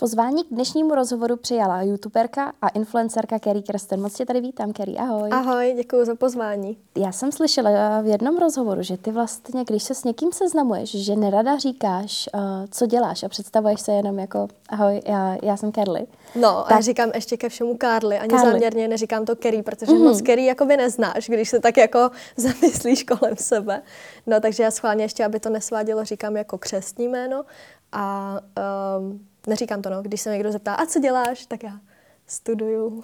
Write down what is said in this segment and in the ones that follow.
Pozvání k dnešnímu rozhovoru přijala youtuberka a influencerka Kerry Kristen. Moc tě tady vítám, Kerry, ahoj. Ahoj, děkuji za pozvání. Já jsem slyšela v jednom rozhovoru, že ty vlastně, když se s někým seznamuješ, že nerada říkáš, uh, co děláš a představuješ se jenom jako ahoj, já, já jsem Kerly. No tak. a říkám ještě ke všemu Carly, ani Carly. záměrně neříkám to Kerry, protože mm. moc Kerry jakoby neznáš, když se tak jako zamyslíš kolem sebe. No takže já schválně ještě, aby to nesvádělo, říkám jako křestní jméno a um, neříkám to, no, když se někdo zeptá, a co děláš, tak já studuju.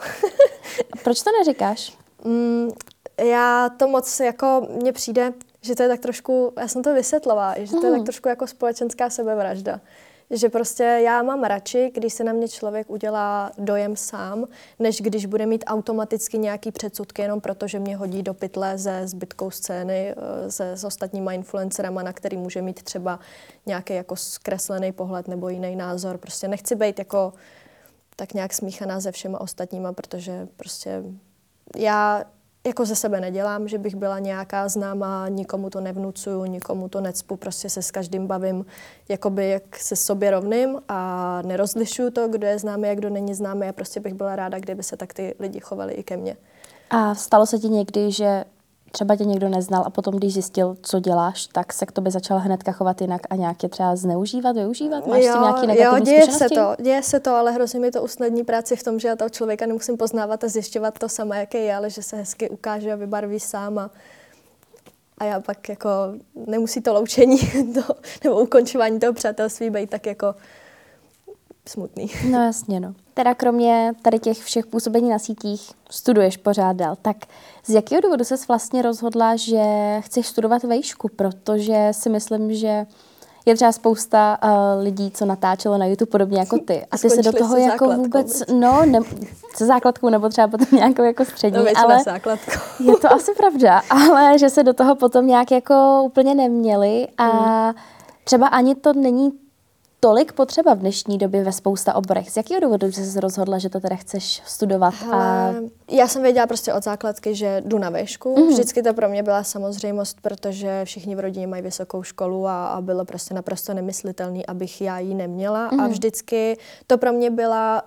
proč to neříkáš? Mm, já to moc jako, mně přijde, že to je tak trošku, já jsem to vysvětlovala, že to je tak hmm. trošku jako společenská sebevražda že prostě já mám radši, když se na mě člověk udělá dojem sám, než když bude mít automaticky nějaký předsudky jenom proto, že mě hodí do pytle se zbytkou scény, eh, se s ostatníma influencerama, na který může mít třeba nějaký jako zkreslený pohled nebo jiný názor. Prostě nechci být jako tak nějak smíchaná se všema ostatníma, protože prostě já jako ze sebe nedělám, že bych byla nějaká známá, nikomu to nevnucuju, nikomu to necpu, prostě se s každým bavím jakoby jak se sobě rovným a nerozlišuju to, kdo je známý a kdo není známý a prostě bych byla ráda, kdyby se tak ty lidi chovali i ke mně. A stalo se ti někdy, že třeba tě někdo neznal a potom, když zjistil, co děláš, tak se k tobě začal hnedka chovat jinak a nějak je třeba zneužívat, využívat? Máš jo, s tím nějaký negativní jo, děje se to, děje se to, ale hrozně mi to usnadní práci v tom, že já toho člověka nemusím poznávat a zjišťovat to samé, jaký je, ale že se hezky ukáže a vybarví sám a, a já pak jako nemusí to loučení to, nebo ukončování toho přátelství být tak jako smutný. No jasně, no. Teda kromě tady těch všech působení na sítích studuješ pořád dál, tak z jakého důvodu ses vlastně rozhodla, že chceš studovat vejšku? Protože si myslím, že je třeba spousta uh, lidí, co natáčelo na YouTube podobně jako ty. A ty se do toho jako vůbec, no, ne, se základkou nebo třeba potom nějakou jako střední, no, ale základkou. je to asi pravda, ale že se do toho potom nějak jako úplně neměli a hmm. třeba ani to není tolik potřeba v dnešní době ve spousta oborech. Z jakého důvodu jsi se rozhodla, že to teda chceš studovat? Hele, a... Já jsem věděla prostě od základky, že jdu na výšku. Mm. Vždycky to pro mě byla samozřejmost, protože všichni v rodině mají vysokou školu a, a bylo prostě naprosto nemyslitelný, abych já ji neměla. Mm. A mhm. vždycky to pro mě byla,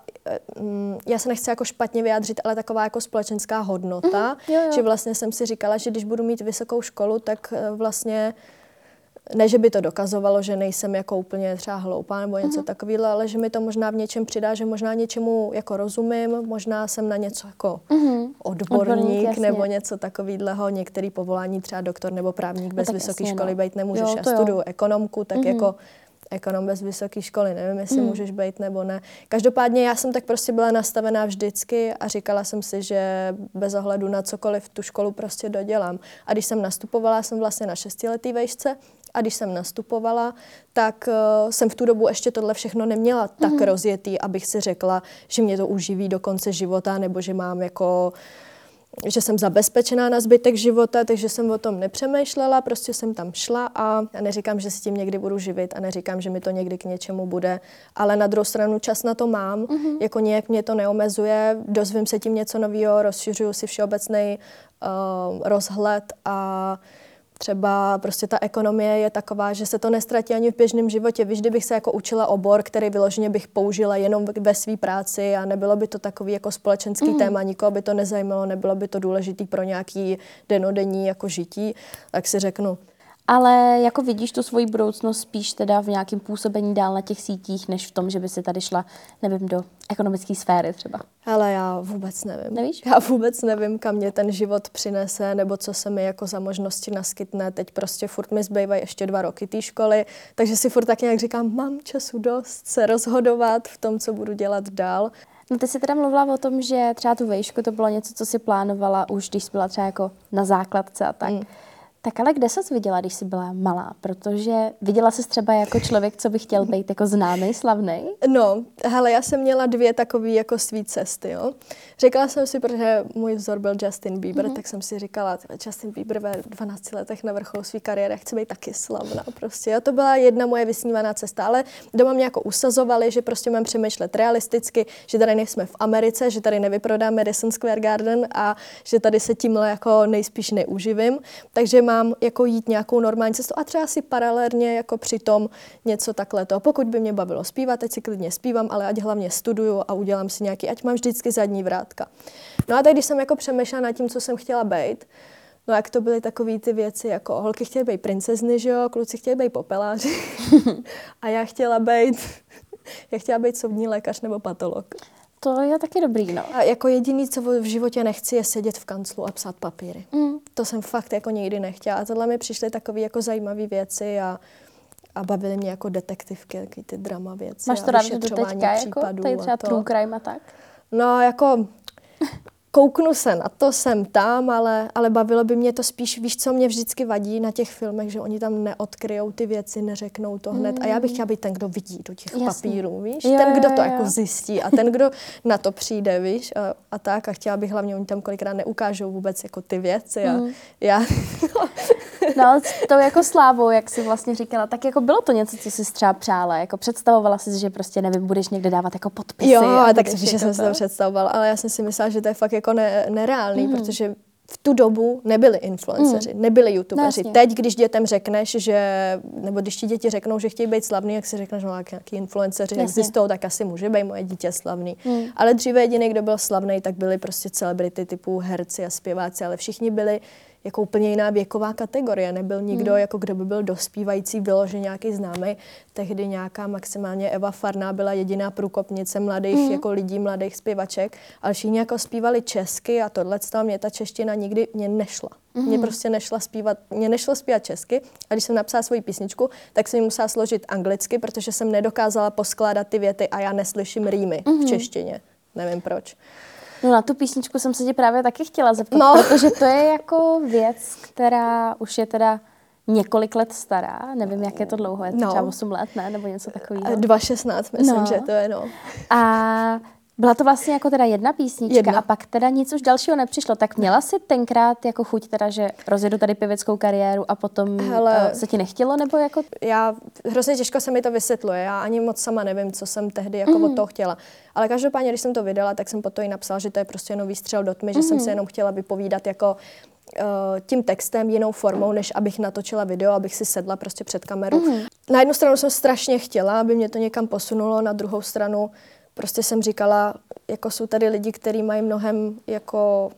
mm, já se nechci jako špatně vyjádřit, ale taková jako společenská hodnota, mm. jo, jo. že vlastně jsem si říkala, že když budu mít vysokou školu, tak eh, vlastně ne, že by to dokazovalo, že nejsem jako úplně třeba hloupá nebo něco uh-huh. takového, ale že mi to možná v něčem přidá, že možná něčemu jako rozumím, možná jsem na něco jako uh-huh. odborník, odborník nebo něco takového. Některý povolání, třeba doktor nebo právník no, bez vysoké školy no. být nemůžeš. Jo, Já studuju ekonomku, tak uh-huh. jako ekonom bez vysoké školy, nevím, jestli mm. můžeš být nebo ne. Každopádně já jsem tak prostě byla nastavená vždycky a říkala jsem si, že bez ohledu na cokoliv tu školu prostě dodělám. A když jsem nastupovala, jsem vlastně na šestiletý vejšce a když jsem nastupovala, tak uh, jsem v tu dobu ještě tohle všechno neměla tak mm. rozjetý, abych si řekla, že mě to uživí do konce života, nebo že mám jako že jsem zabezpečená na zbytek života, takže jsem o tom nepřemýšlela, prostě jsem tam šla a já neříkám, že si tím někdy budu živit a neříkám, že mi to někdy k něčemu bude, ale na druhou stranu čas na to mám, mm-hmm. jako nějak mě to neomezuje, dozvím se tím něco nového, rozšiřuju si všeobecný uh, rozhled a Třeba prostě ta ekonomie je taková, že se to nestratí ani v běžném životě. Víš, kdybych se jako učila obor, který vyloženě bych použila jenom ve své práci a nebylo by to takový jako společenský mm. téma, nikoho by to nezajímalo, nebylo by to důležitý pro nějaký denodenní jako žití, tak si řeknu, ale jako vidíš tu svoji budoucnost spíš teda v nějakém působení dál na těch sítích, než v tom, že by si tady šla, nevím, do ekonomické sféry třeba. Ale já vůbec nevím. Nevíš? Já vůbec nevím, kam mě ten život přinese, nebo co se mi jako za možnosti naskytne. Teď prostě furt mi zbývají ještě dva roky té školy, takže si furt tak nějak říkám, mám času dost se rozhodovat v tom, co budu dělat dál. No ty jsi teda mluvila o tom, že třeba tu vejšku to bylo něco, co si plánovala už, když jsi byla třeba jako na základce a tak. Mm. Tak ale kde ses viděla, když jsi byla malá? Protože viděla jsi třeba jako člověk, co by chtěl být jako známý, slavný? No, hele, já jsem měla dvě takové jako svý cesty, jo. Řekla jsem si, protože můj vzor byl Justin Bieber, mm-hmm. tak jsem si říkala, Justin Bieber ve 12 letech na vrcholu své kariéry chce být taky slavná prostě. Jo, to byla jedna moje vysnívaná cesta, ale doma mě jako usazovali, že prostě mám přemýšlet realisticky, že tady nejsme v Americe, že tady nevyprodám Madison Square Garden a že tady se tímhle jako nejspíš neuživím. Takže nemám jako jít nějakou normální cestu a třeba si paralelně jako přitom něco takhle to. Pokud by mě bavilo zpívat, teď si klidně zpívám, ale ať hlavně studuju a udělám si nějaký, ať mám vždycky zadní vrátka. No a tak když jsem jako přemýšlela nad tím, co jsem chtěla být, No jak to byly takové ty věci, jako holky chtěly být princezny, že jo, kluci chtěli být popeláři a já chtěla být, já chtěla být soudní lékař nebo patolog. To je taky dobrý, no. A jako jediný, co v životě nechci, je sedět v kanclu a psát papíry. Mm. To jsem fakt jako nikdy nechtěla. A tohle mi přišly takové jako zajímavé věci a, a bavily mě jako detektivky, taky ty drama věci. Máš to rád do teďka, jako tady třeba true crime a tak? No, jako kouknu se na to, jsem tam, ale, ale bavilo by mě to spíš, víš, co mě vždycky vadí na těch filmech, že oni tam neodkryjou ty věci, neřeknou to hned. Mm. A já bych chtěla být ten, kdo vidí do těch Jasně. papírů, víš? Jo, ten, kdo to jo, jako jo. zjistí a ten, kdo na to přijde, víš? A, a tak. A chtěla bych hlavně, oni tam kolikrát neukážou vůbec jako ty věci. A mm. já... no, to jako slávou, jak jsi vlastně říkala, tak jako bylo to něco, co jsi třeba přála. Jako představovala jsi, že prostě, nevím, budeš někde dávat jako podpisy. Jo, tak že jako jsem si to představovala, ale já jsem si myslela, že to je fakt jako ne, nereálný, mm. protože v tu dobu nebyli influenceři, mm. nebyli youtubeři. No, Teď, když dětem řekneš, že, nebo když ti děti řeknou, že chtějí být slavní, jak si řekneš, že no, nějaký influenceři jasně. existují, tak asi může být moje dítě slavný. Mm. Ale dříve jediný, kdo byl slavný, tak byli prostě celebrity typu herci a zpěváci, ale všichni byli jako úplně jiná věková kategorie. Nebyl nikdo, hmm. jako kdo by byl dospívající, vyloženě nějaký známý. Tehdy nějaká maximálně Eva Farná byla jediná průkopnice mladých hmm. jako lidí, mladých zpěvaček, ale všichni jako zpívali česky a tohle tam mě ta čeština nikdy mě nešla. Mm. Mě prostě nešla zpívat, mě nešlo zpívat česky a když jsem napsala svoji písničku, tak jsem ji musela složit anglicky, protože jsem nedokázala poskládat ty věty a já neslyším rýmy mm. v mhm. češtině. Nevím proč. No na tu písničku jsem se tě právě taky chtěla zeptat, no. protože to je jako věc, která už je teda několik let stará, nevím, jak je to dlouho, je to no. třeba 8 let, ne, nebo něco takového. 2,16 myslím, no. že to je, no. A byla to vlastně jako teda jedna písnička jedna. a pak teda nic už dalšího nepřišlo. Tak měla jsi tenkrát jako chuť teda, že rozjedu tady pěveckou kariéru a potom Hele, uh, se ti nechtělo nebo jako? Já, hrozně těžko se mi to vysvětluje. Já ani moc sama nevím, co jsem tehdy jako mm. od toho chtěla. Ale každopádně, když jsem to vydala, tak jsem potom i napsala, že to je prostě nový střel do tmy, mm. že jsem se mhm. jenom chtěla vypovídat jako uh, tím textem jinou formou, než abych natočila video, abych si sedla prostě před kameru. Mm. Na jednu stranu jsem strašně chtěla, aby mě to někam posunulo, na druhou stranu prostě jsem říkala, jako jsou tady lidi, kteří mají mnohem jako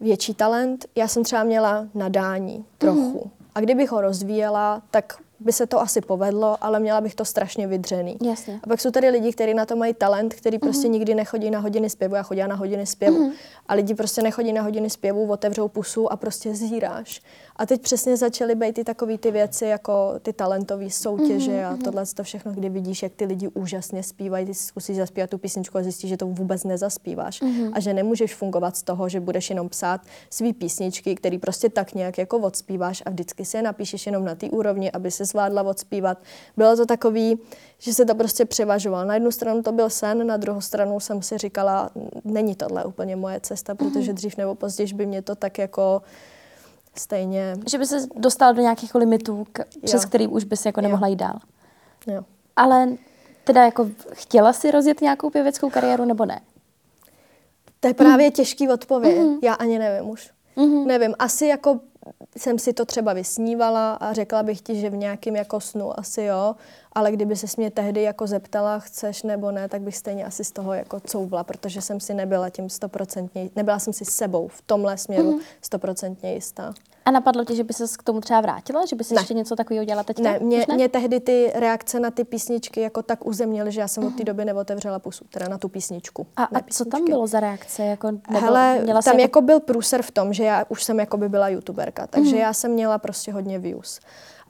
větší talent. Já jsem třeba měla nadání trochu. Mm. A kdybych ho rozvíjela, tak by se to asi povedlo, ale měla bych to strašně vydřený. Jasně. A pak jsou tady lidi, kteří na to mají talent, který mm-hmm. prostě nikdy nechodí na hodiny zpěvu. Já chodím na hodiny zpěvu. Mm-hmm. A lidi prostě nechodí na hodiny zpěvu, otevřou pusu a prostě zíráš. A teď přesně začaly být ty takové ty věci, jako ty talentové soutěže mm-hmm. a mhm. tohle to všechno, kdy vidíš, jak ty lidi úžasně zpívají, ty zkusíš zaspívat tu písničku a zjistíš, že to vůbec nezaspíváš mm-hmm. a že nemůžeš fungovat z toho, že budeš jenom psát svý písničky, který prostě tak nějak jako odspíváš a vždycky si je napíšeš jenom na té úrovni, aby se zvládla odspívat. Bylo to takový, že se to prostě převažovalo. Na jednu stranu to byl sen, na druhou stranu jsem si říkala, není tohle úplně moje cesta, protože mm-hmm. dřív nebo později by mě to tak jako stejně... Že by se dostal do nějakých limitů, k, přes který už by se jako nemohla jít dál. Jo. Ale teda jako chtěla si rozjet nějakou pěveckou kariéru nebo ne? To je právě mm. těžký odpověď. Mm. Já ani nevím už. Mm. Nevím, asi jako jsem si to třeba vysnívala a řekla bych ti, že v nějakém jako snu asi jo, ale kdyby se mě tehdy jako zeptala, chceš nebo ne, tak bych stejně asi z toho jako couvla, protože jsem si nebyla tím stoprocentně, nebyla jsem si sebou v tomhle směru mhm. stoprocentně mm. jistá. A napadlo ti, že by se k tomu třeba vrátila? Že by si ještě něco takového dělala teď? Ne, mě, ne? mě tehdy ty reakce na ty písničky jako tak uzemnily, že já jsem od té doby neotevřela pusu, teda na tu písničku. A, a co tam bylo za reakce? Jako, nebo Hele, měla tam jako... jako byl průser v tom, že já už jsem jako by byla youtuberka, takže mm. já jsem měla prostě hodně views.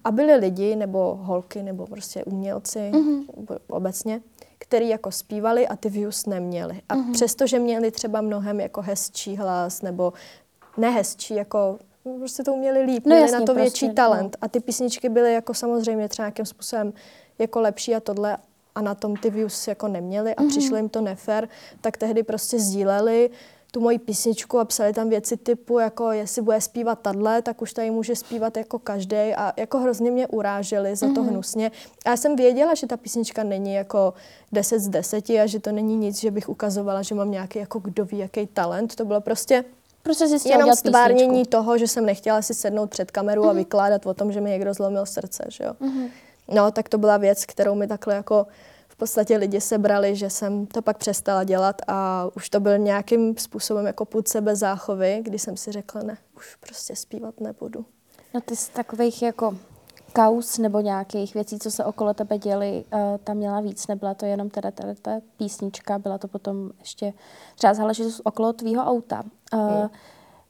A byli lidi, nebo holky, nebo prostě umělci mm-hmm. obecně, který jako zpívali a ty views neměli. A mm-hmm. přesto, že měli třeba mnohem jako hezčí hlas, nebo nehezčí, jako prostě to uměli líp, no, měli jasně, na to větší prostě, talent. No. A ty písničky byly jako samozřejmě třeba nějakým způsobem jako lepší a tohle a na tom ty views jako neměli a mm-hmm. přišlo jim to nefér, tak tehdy prostě sdíleli tu moji písničku a psali tam věci typu, jako jestli bude zpívat tadle, tak už tady může zpívat jako každý a jako hrozně mě uráželi za to mm-hmm. hnusně. A já jsem věděla, že ta písnička není jako 10 z 10 a že to není nic, že bych ukazovala, že mám nějaký jako kdo ví jaký talent. To bylo prostě Prostě si Jenom stvárnění toho, že jsem nechtěla si sednout před kameru mm-hmm. a mhm. vykládat o tom, že mi někdo zlomil srdce, že jo. Mm-hmm. No, tak to byla věc, kterou mi takhle jako v podstatě lidi sebrali, že jsem to pak přestala dělat a už to byl nějakým způsobem jako půd sebe záchovy, kdy jsem si řekla, ne, už prostě zpívat nebudu. No ty z takových jako kaus nebo nějakých věcí, co se okolo tebe děli, uh, tam měla víc. Nebyla to jenom teda, ta písnička, byla to potom ještě třeba záležitost okolo tvýho auta. Uh.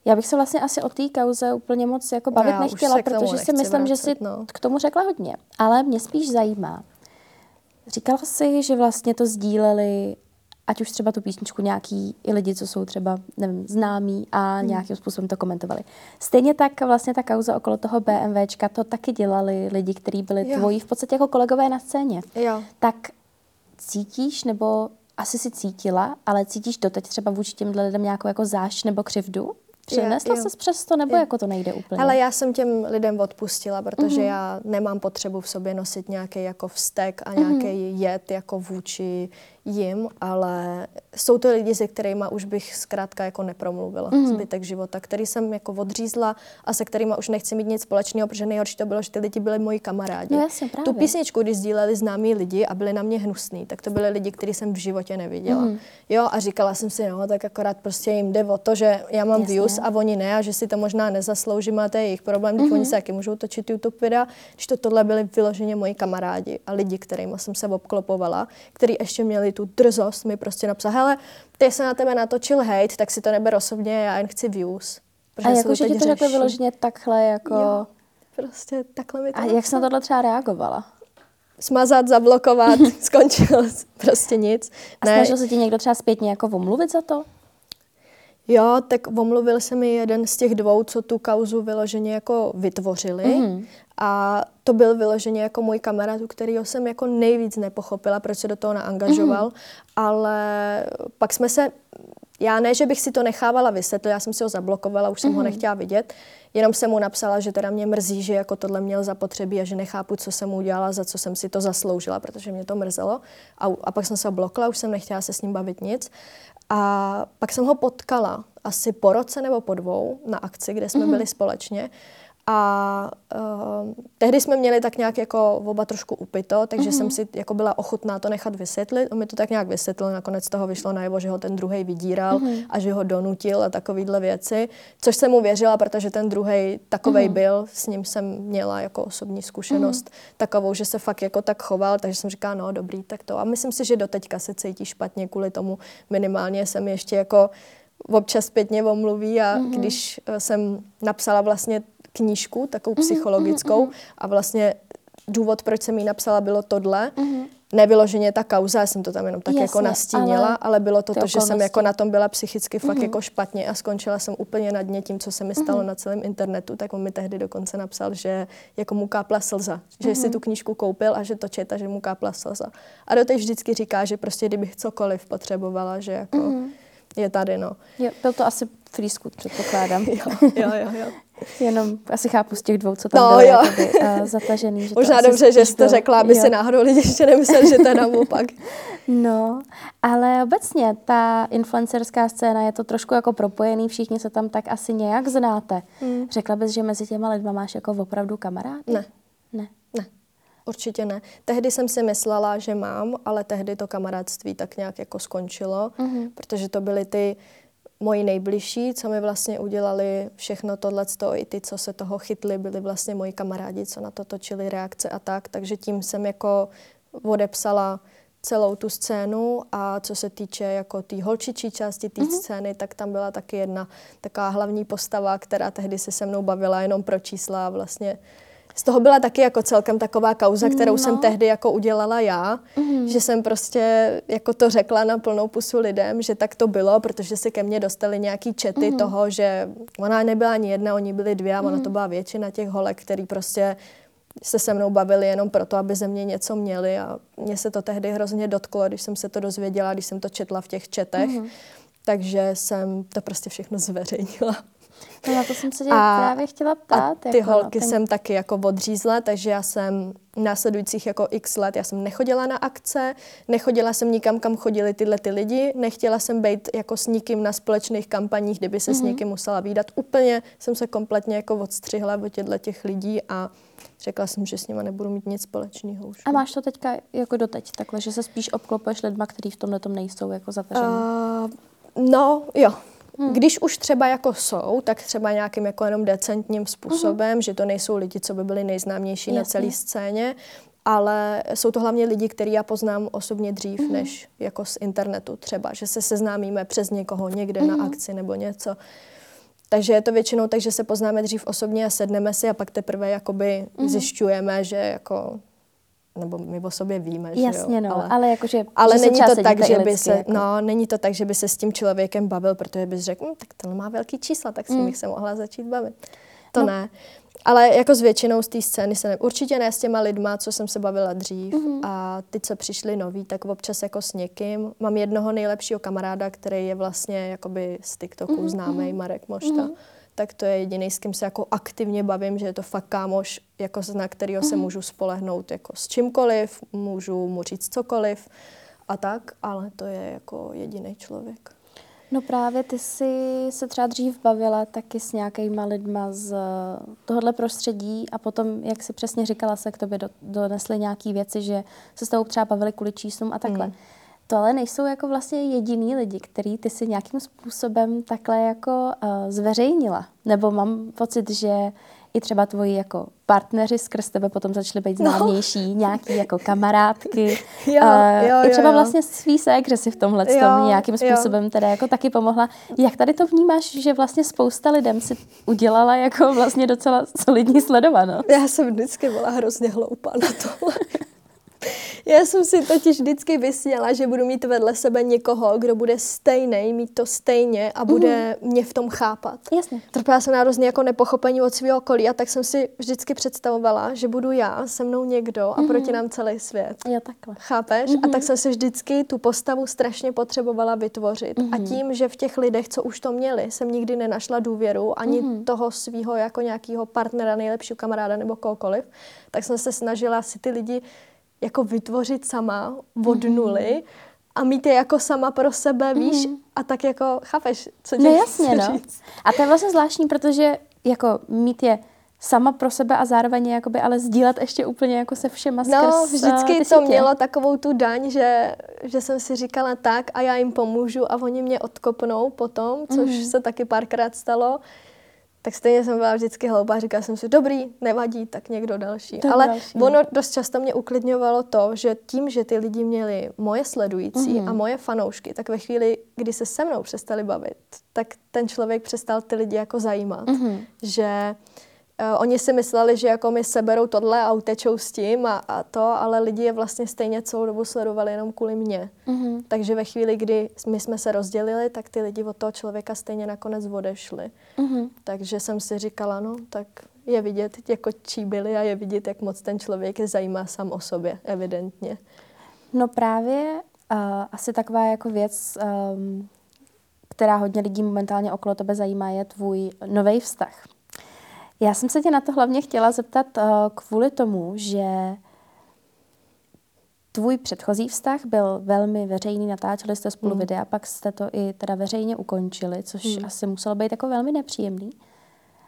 Já bych se vlastně asi o té kauze úplně moc jako bavit no nechtěla, protože si myslím, vracet, že si no. k tomu řekla hodně. Ale mě spíš zajímá. Říkala jsi, že vlastně to sdíleli ať už třeba tu písničku nějaký i lidi, co jsou třeba, nevím, známí a hmm. nějakým způsobem to komentovali. Stejně tak vlastně ta kauza okolo toho BMWčka, to taky dělali lidi, kteří byli jo. tvoji v podstatě jako kolegové na scéně. Jo. Tak cítíš, nebo asi si cítila, ale cítíš doteď třeba vůči těmhle lidem nějakou jako zášť nebo křivdu? Přenesla se přes to, nebo je. jako to nejde úplně? Ale já jsem těm lidem odpustila, protože mm-hmm. já nemám potřebu v sobě nosit nějaký jako vztek a nějaký mm-hmm. jed jako vůči jim, ale jsou to lidi, se kterými už bych zkrátka jako nepromluvila mm. zbytek života, který jsem jako odřízla a se kterými už nechci mít nic společného, protože nejhorší to bylo, že ty lidi byli moji kamarádi. No jasně, právě. Tu písničku, když sdíleli známí lidi a byli na mě hnusní, tak to byli lidi, který jsem v životě neviděla. Mm. Jo, a říkala jsem si, no, tak akorát prostě jim jde o to, že já mám jasně. views a oni ne a že si to možná nezasloužím a to je jejich problém, když mm. oni se taky můžou točit YouTube videa, když to tohle byli vyloženě moji kamarádi a lidi, kterými jsem se obklopovala, kteří ještě měli tu drzost mi prostě napsal, hele, ty se na tebe natočil hate, tak si to neber osobně, já jen chci views. A jako, že ti to řekli vyloženě takhle, jako... Jo, prostě takhle mi to A napsal. jak jsi na tohle třeba reagovala? Smazat, zablokovat, skončilo, prostě nic. A ne. snažil se ti někdo třeba zpětně jako omluvit za to? Jo, tak omluvil se mi jeden z těch dvou, co tu kauzu vyloženě jako vytvořili. Mm-hmm. A to byl vyloženě jako můj kamarád, u kterého jsem jako nejvíc nepochopila, proč se do toho naangažoval. Mm-hmm. Ale pak jsme se, já ne, že bych si to nechávala vysvětlit, já jsem si ho zablokovala, už jsem mm-hmm. ho mhm. nechtěla vidět, jenom jsem mu napsala, že teda mě mrzí, že jako tohle měl zapotřebí a že nechápu, co jsem mu udělala, za co jsem si to zasloužila, protože mě to mrzelo. A, a pak jsem se ho blokla, už jsem nechtěla se s ním bavit nic. A pak jsem ho potkala asi po roce nebo po dvou na akci, kde jsme mm-hmm. byli společně. A uh, tehdy jsme měli tak nějak jako oba trošku upito, takže mm-hmm. jsem si jako byla ochotná to nechat vysvětlit. On mi to tak nějak vysvětlil, nakonec toho vyšlo najevo, že ho ten druhý vydíral mm-hmm. a že ho donutil a takovýhle věci. Což jsem mu věřila, protože ten druhý takovej mm-hmm. byl, s ním jsem měla jako osobní zkušenost mm-hmm. takovou, že se fakt jako tak choval, takže jsem říkala, no dobrý, tak to. A myslím si, že doteďka se cítí špatně kvůli tomu. Minimálně jsem ještě jako občas zpětně omluví a mm-hmm. když eh, jsem napsala vlastně knížku, takovou mhm, psychologickou mm-hmm. a vlastně důvod, proč jsem ji napsala, bylo tohle. Mm-hmm. Nevyloženě ta kauza, já jsem to tam jenom tak Jasně, jako nastínila, ale, ale bylo to to, že jsem jako na tom byla psychicky fakt mm-hmm. jako špatně a skončila jsem úplně na dně tím, co se mi stalo mm-hmm. na celém internetu, tak on mi tehdy dokonce napsal, že jako mu kápla slza, že mm-hmm. si tu knížku koupil a že to četa, že mu kápla slza. A do vždycky říká, že prostě kdybych cokoliv potřebovala, že jako mm-hmm. je tady, no. Jo, byl to asi frýskut, předpokládám. jo, jo, jo. jo. Jenom asi chápu z těch dvou, co tam no, byly uh, zatažený. Že Možná dobře, že jsi to řekla, aby jo. si náhodou lidi ještě nemysleli, že to je naopak. No, ale obecně ta influencerská scéna je to trošku jako propojený, všichni se tam tak asi nějak znáte. Hmm. Řekla bys, že mezi těma lidma máš jako opravdu kamarády? Ne. Ne. Ne. Určitě ne. Tehdy jsem si myslela, že mám, ale tehdy to kamarádství tak nějak jako skončilo, mm-hmm. protože to byly ty moji nejbližší, co mi vlastně udělali všechno tohle, i ty, co se toho chytli, byli vlastně moji kamarádi, co na to točili reakce a tak, takže tím jsem jako odepsala celou tu scénu a co se týče jako té tý holčičí části té mm-hmm. scény, tak tam byla taky jedna taková hlavní postava, která tehdy se se mnou bavila jenom pro čísla a vlastně z toho byla taky jako celkem taková kauza, kterou no. jsem tehdy jako udělala já, mm. že jsem prostě jako to řekla na plnou pusu lidem, že tak to bylo, protože se ke mně dostali nějaký čety mm. toho, že ona nebyla ani jedna, oni byli dvě a mm. ona to byla většina těch holek, který prostě se se mnou bavili jenom proto, aby ze mě něco měli a mě se to tehdy hrozně dotklo, když jsem se to dozvěděla, když jsem to četla v těch četech, mm. takže jsem to prostě všechno zveřejnila. No na to jsem se tě a, právě chtěla ptát. A ty jako, holky no, ten... jsem taky jako odřízla, takže já jsem následujících jako x let, já jsem nechodila na akce, nechodila jsem nikam, kam chodili tyhle ty lidi, nechtěla jsem být jako s nikým na společných kampaních, kdyby se mm-hmm. s mhm. někým musela výdat. Úplně jsem se kompletně jako odstřihla od těchto těch lidí a řekla jsem, že s nima nebudu mít nic společného už. A máš to teďka jako doteď takhle, že se spíš obklopuješ lidma, kteří v tomhle tom nejsou jako zatažení? Uh, no, jo. Hmm. Když už třeba jako jsou, tak třeba nějakým jako jenom decentním způsobem, hmm. že to nejsou lidi, co by byli nejznámější Jasně. na celé scéně, ale jsou to hlavně lidi, který já poznám osobně dřív, mm-hmm. než jako z internetu třeba, že se seznámíme přes někoho někde mm-hmm. na mhm. akci nebo něco. Takže je to většinou tak, že se poznáme dřív osobně a sedneme si a pak teprve jakoby mm-hmm. zjišťujeme, že jako nebo my o sobě víme, Jasně, že jo, no, ale, ale jakože ale není to tak, že by se, jako. no, není to tak, že by se s tím člověkem bavil, protože bys řekl, hm, tak ten má velký čísla, tak si mm. bych se mohla začít bavit. To no. ne. Ale jako s většinou z té scény se ne, určitě ne s těma lidma, co jsem se bavila dřív mm-hmm. a ty, co přišli noví, tak občas jako s někým. Mám jednoho nejlepšího kamaráda, který je vlastně jakoby z TikToku mm-hmm. známý, Marek Mošta. Mm-hmm. Tak to je jediný, s kým se jako aktivně bavím, že je to fakt kámoš, jako na kterého mm-hmm. se můžu spolehnout jako s čímkoliv, můžu mu říct cokoliv a tak, ale to je jako jediný člověk. No právě ty jsi se třeba dřív bavila taky s nějakýma lidma z tohohle prostředí a potom, jak si přesně říkala, se k tobě do, donesly nějaké věci, že se s tebou třeba bavili kvůli číslům a takhle. Hmm. To ale nejsou jako vlastně jediný lidi, který ty si nějakým způsobem takhle jako uh, zveřejnila. Nebo mám pocit, že i třeba tvoji jako partneři skrz tebe potom začaly být no. známější, no. nějaký jako kamarádky. jo, uh, jo, I třeba jo, vlastně svý ségře si v tomhle jo, tom nějakým způsobem jo. teda jako taky pomohla. Jak tady to vnímáš, že vlastně spousta lidem si udělala jako vlastně docela solidní sledovanost? Já jsem vždycky byla hrozně hloupá na tohle. Já jsem si totiž vždycky vysněla, že budu mít vedle sebe někoho, kdo bude stejný, mít to stejně a bude mm. mě v tom chápat. Jasně. Trpěla jsem na hrozně jako nepochopení od svého okolí a tak jsem si vždycky představovala, že budu já, se mnou někdo a mm. proti nám celý svět. Jo, takhle. Chápeš? Mm. A tak jsem si vždycky tu postavu strašně potřebovala vytvořit. Mm. A tím, že v těch lidech, co už to měli, jsem nikdy nenašla důvěru ani mm. toho svého jako nějakého partnera, nejlepšího kamaráda nebo kohokoliv, tak jsem se snažila si ty lidi jako vytvořit sama od mm-hmm. nuly a mít je jako sama pro sebe, víš, mm-hmm. a tak jako, chápeš, co tě no jasně, no. Říct? A to je vlastně zvláštní, protože jako mít je sama pro sebe a zároveň jakoby ale sdílet ještě úplně jako se všema skrz No, vždycky to sítě. mělo takovou tu daň, že, že jsem si říkala tak a já jim pomůžu a oni mě odkopnou potom, což mm-hmm. se taky párkrát stalo tak stejně jsem byla vždycky hloupá. Říkala jsem si, dobrý, nevadí, tak někdo další. To Ale další. ono dost často mě uklidňovalo to, že tím, že ty lidi měli moje sledující mm-hmm. a moje fanoušky, tak ve chvíli, kdy se se mnou přestali bavit, tak ten člověk přestal ty lidi jako zajímat. Mm-hmm. Že Uh, oni si mysleli, že jako mi seberou tohle a utečou s tím a, a to, ale lidi je vlastně stejně celou dobu sledovali jenom kvůli mně. Mm-hmm. Takže ve chvíli, kdy my jsme se rozdělili, tak ty lidi od toho člověka stejně nakonec odešli. Mm-hmm. Takže jsem si říkala, no tak je vidět, jako čí byli a je vidět, jak moc ten člověk je zajímá sám o sobě, evidentně. No právě uh, asi taková jako věc, um, která hodně lidí momentálně okolo tebe zajímá, je tvůj nový vztah. Já jsem se tě na to hlavně chtěla zeptat uh, kvůli tomu, že tvůj předchozí vztah byl velmi veřejný, natáčeli jste spolu mm. videa, pak jste to i teda veřejně ukončili, což mm. asi muselo být jako velmi nepříjemný.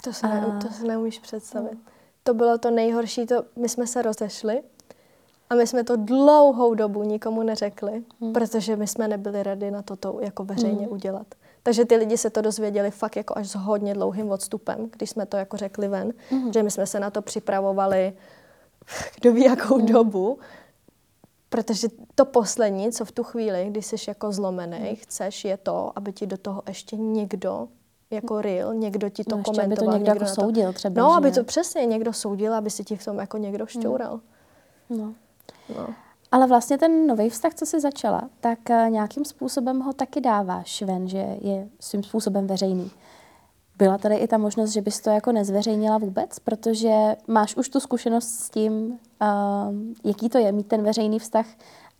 To se, ne, to se neumíš představit. Mm. To bylo to nejhorší, to, my jsme se rozešli a my jsme to dlouhou dobu nikomu neřekli, mm. protože my jsme nebyli rady na toto jako veřejně mm. udělat. Takže ty lidi se to dozvěděli fakt jako až s hodně dlouhým odstupem, když jsme to jako řekli ven, mm-hmm. že my jsme se na to připravovali kdo ví jakou mm. dobu, protože to poslední, co v tu chvíli, kdy jsi jako zlomený, mm. chceš, je to, aby ti do toho ještě někdo jako real, někdo ti to no, komentoval. aby to někdo, někdo jako soudil třeba. No, že? aby to přesně někdo soudil, aby si ti v tom jako někdo šťoural. No. no. Ale vlastně ten nový vztah, co jsi začala, tak eh, nějakým způsobem ho taky dáváš ven, že je svým způsobem veřejný. Byla tady i ta možnost, že bys to jako nezveřejnila vůbec, protože máš už tu zkušenost s tím, uh, jaký to je mít ten veřejný vztah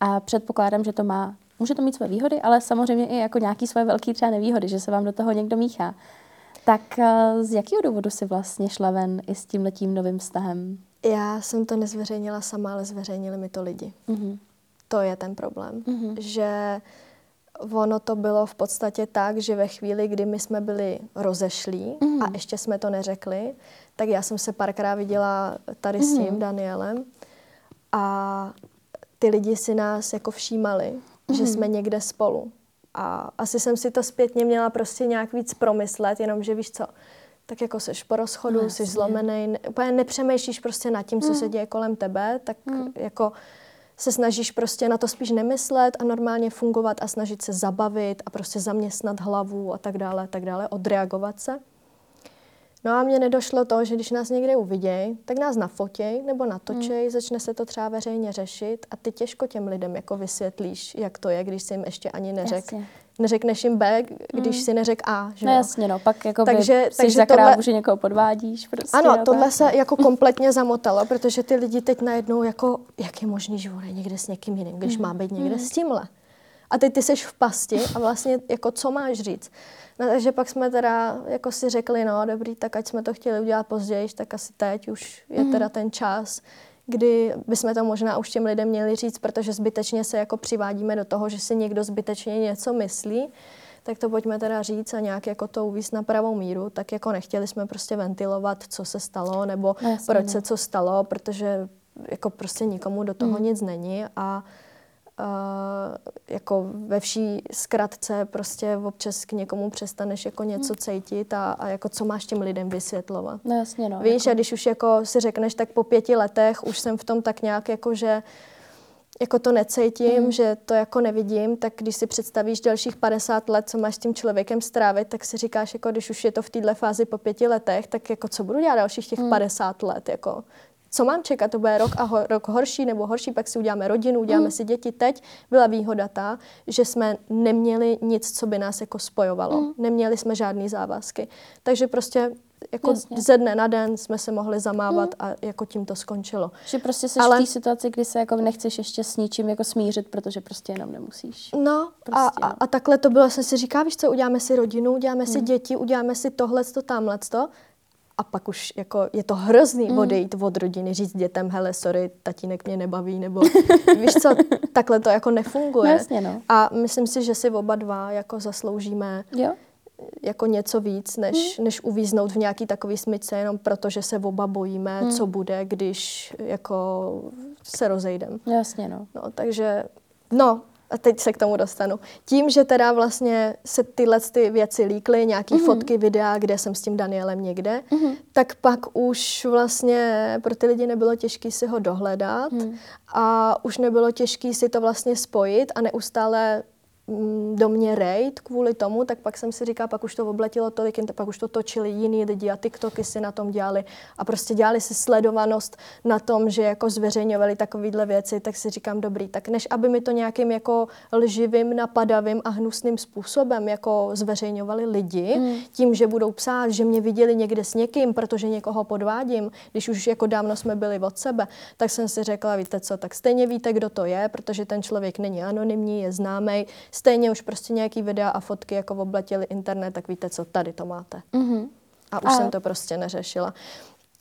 a předpokládám, že to má, může to mít své výhody, ale samozřejmě i jako nějaký svoje velké třeba nevýhody, že se vám do toho někdo míchá. Tak eh, z jakého důvodu si vlastně šla ven i s tím letím novým vztahem? Já jsem to nezveřejnila sama, ale zveřejnili mi to lidi. Mm-hmm. To je ten problém, mm-hmm. že ono to bylo v podstatě tak, že ve chvíli, kdy my jsme byli rozešlí mm-hmm. a ještě jsme to neřekli, tak já jsem se párkrát viděla tady mm-hmm. s tím Danielem a ty lidi si nás jako všímali, mm-hmm. že jsme někde spolu. A asi jsem si to zpětně měla prostě nějak víc promyslet, jenomže víš co, tak jako seš po rozchodu, no, jsi zlomený, ne, úplně nepřemýšlíš prostě nad tím, co mm. se děje kolem tebe, tak mm. jako se snažíš prostě na to spíš nemyslet a normálně fungovat a snažit se zabavit a prostě zaměstnat hlavu a tak dále, a tak dále, odreagovat se. No a mně nedošlo to, že když nás někde uvidějí, tak nás nafotěj nebo natočej, hmm. začne se to třeba veřejně řešit a ty těžko těm lidem jako vysvětlíš, jak to je, když jsi jim ještě ani neřek, neřekneš jim B, když hmm. si neřek A. Že no jasně, no, pak jako takže, jsi takže za tohle, že někoho podvádíš. Prostě, ano, tohle tak. se jako kompletně zamotalo, protože ty lidi teď najednou jako, jak je možný, že je někde s někým jiným, když hmm. má být někde hmm. s tímhle. A teď ty jsi v pasti a vlastně jako co máš říct? No, takže pak jsme teda jako si řekli, no dobrý, tak ať jsme to chtěli udělat později, tak asi teď už je mm. teda ten čas, kdy bychom to možná už těm lidem měli říct, protože zbytečně se jako přivádíme do toho, že si někdo zbytečně něco myslí, tak to pojďme teda říct a nějak jako to uvíct na pravou míru, tak jako nechtěli jsme prostě ventilovat, co se stalo, nebo no, proč se co stalo, protože jako prostě nikomu do toho mm. nic není a Uh, jako ve vší zkratce prostě občas k někomu přestaneš jako něco hmm. cítit a, a jako co máš těm lidem vysvětlovat. No jasně, no. Víš, jako... a když už jako si řekneš, tak po pěti letech už jsem v tom tak nějak jako, že jako to necítím, mm. že to jako nevidím, tak když si představíš dalších 50 let, co máš s tím člověkem strávit, tak si říkáš, jako když už je to v této fázi po pěti letech, tak jako co budu dělat dalších těch mm. 50 let, jako co mám čekat, to bude rok a ho, rok horší nebo horší, pak si uděláme rodinu, uděláme mm. si děti. Teď byla výhoda ta, že jsme neměli nic, co by nás jako spojovalo. Mm. Neměli jsme žádný závazky. Takže prostě jako Jasně. ze dne na den jsme se mohli zamávat mm. a jako tím to skončilo. Že prostě jsi Ale... v té situaci, kdy se jako nechceš ještě s ničím jako smířit, protože prostě jenom nemusíš. No prostě. a, a, a takhle to bylo, jsem si říká, víš co, uděláme si rodinu, uděláme mm. si děti, uděláme si tohle, to, tamhle, to a pak už jako je to hrozný mm. odejít od rodiny, říct dětem, hele, sorry, tatínek mě nebaví, nebo víš co, takhle to jako nefunguje. No, jasně, no. A myslím si, že si oba dva jako zasloužíme jo? jako něco víc, než, mm. než uvíznout v nějaký takový smyčce, jenom proto, že se oba bojíme, mm. co bude, když jako se rozejdem. Jasně, no. no takže, no, a teď se k tomu dostanu. Tím, že teda vlastně se tyhle ty věci líkly, nějaký mm-hmm. fotky, videa, kde jsem s tím Danielem někde, mm-hmm. tak pak už vlastně pro ty lidi nebylo těžké si ho dohledat mm. a už nebylo těžké si to vlastně spojit a neustále do mě raid kvůli tomu, tak pak jsem si říkal, pak už to obletilo tolik, pak už to točili jiní lidi a TikToky si na tom dělali a prostě dělali si sledovanost na tom, že jako zveřejňovali takovýhle věci, tak si říkám, dobrý, tak než aby mi to nějakým jako lživým, napadavým a hnusným způsobem jako zveřejňovali lidi, hmm. tím, že budou psát, že mě viděli někde s někým, protože někoho podvádím, když už jako dávno jsme byli od sebe, tak jsem si řekla, víte co, tak stejně víte, kdo to je, protože ten člověk není anonymní, je známý, stejně už prostě nějaký videa a fotky jako obletěly internet, tak víte co, tady to máte. Mm-hmm. A už a... jsem to prostě neřešila.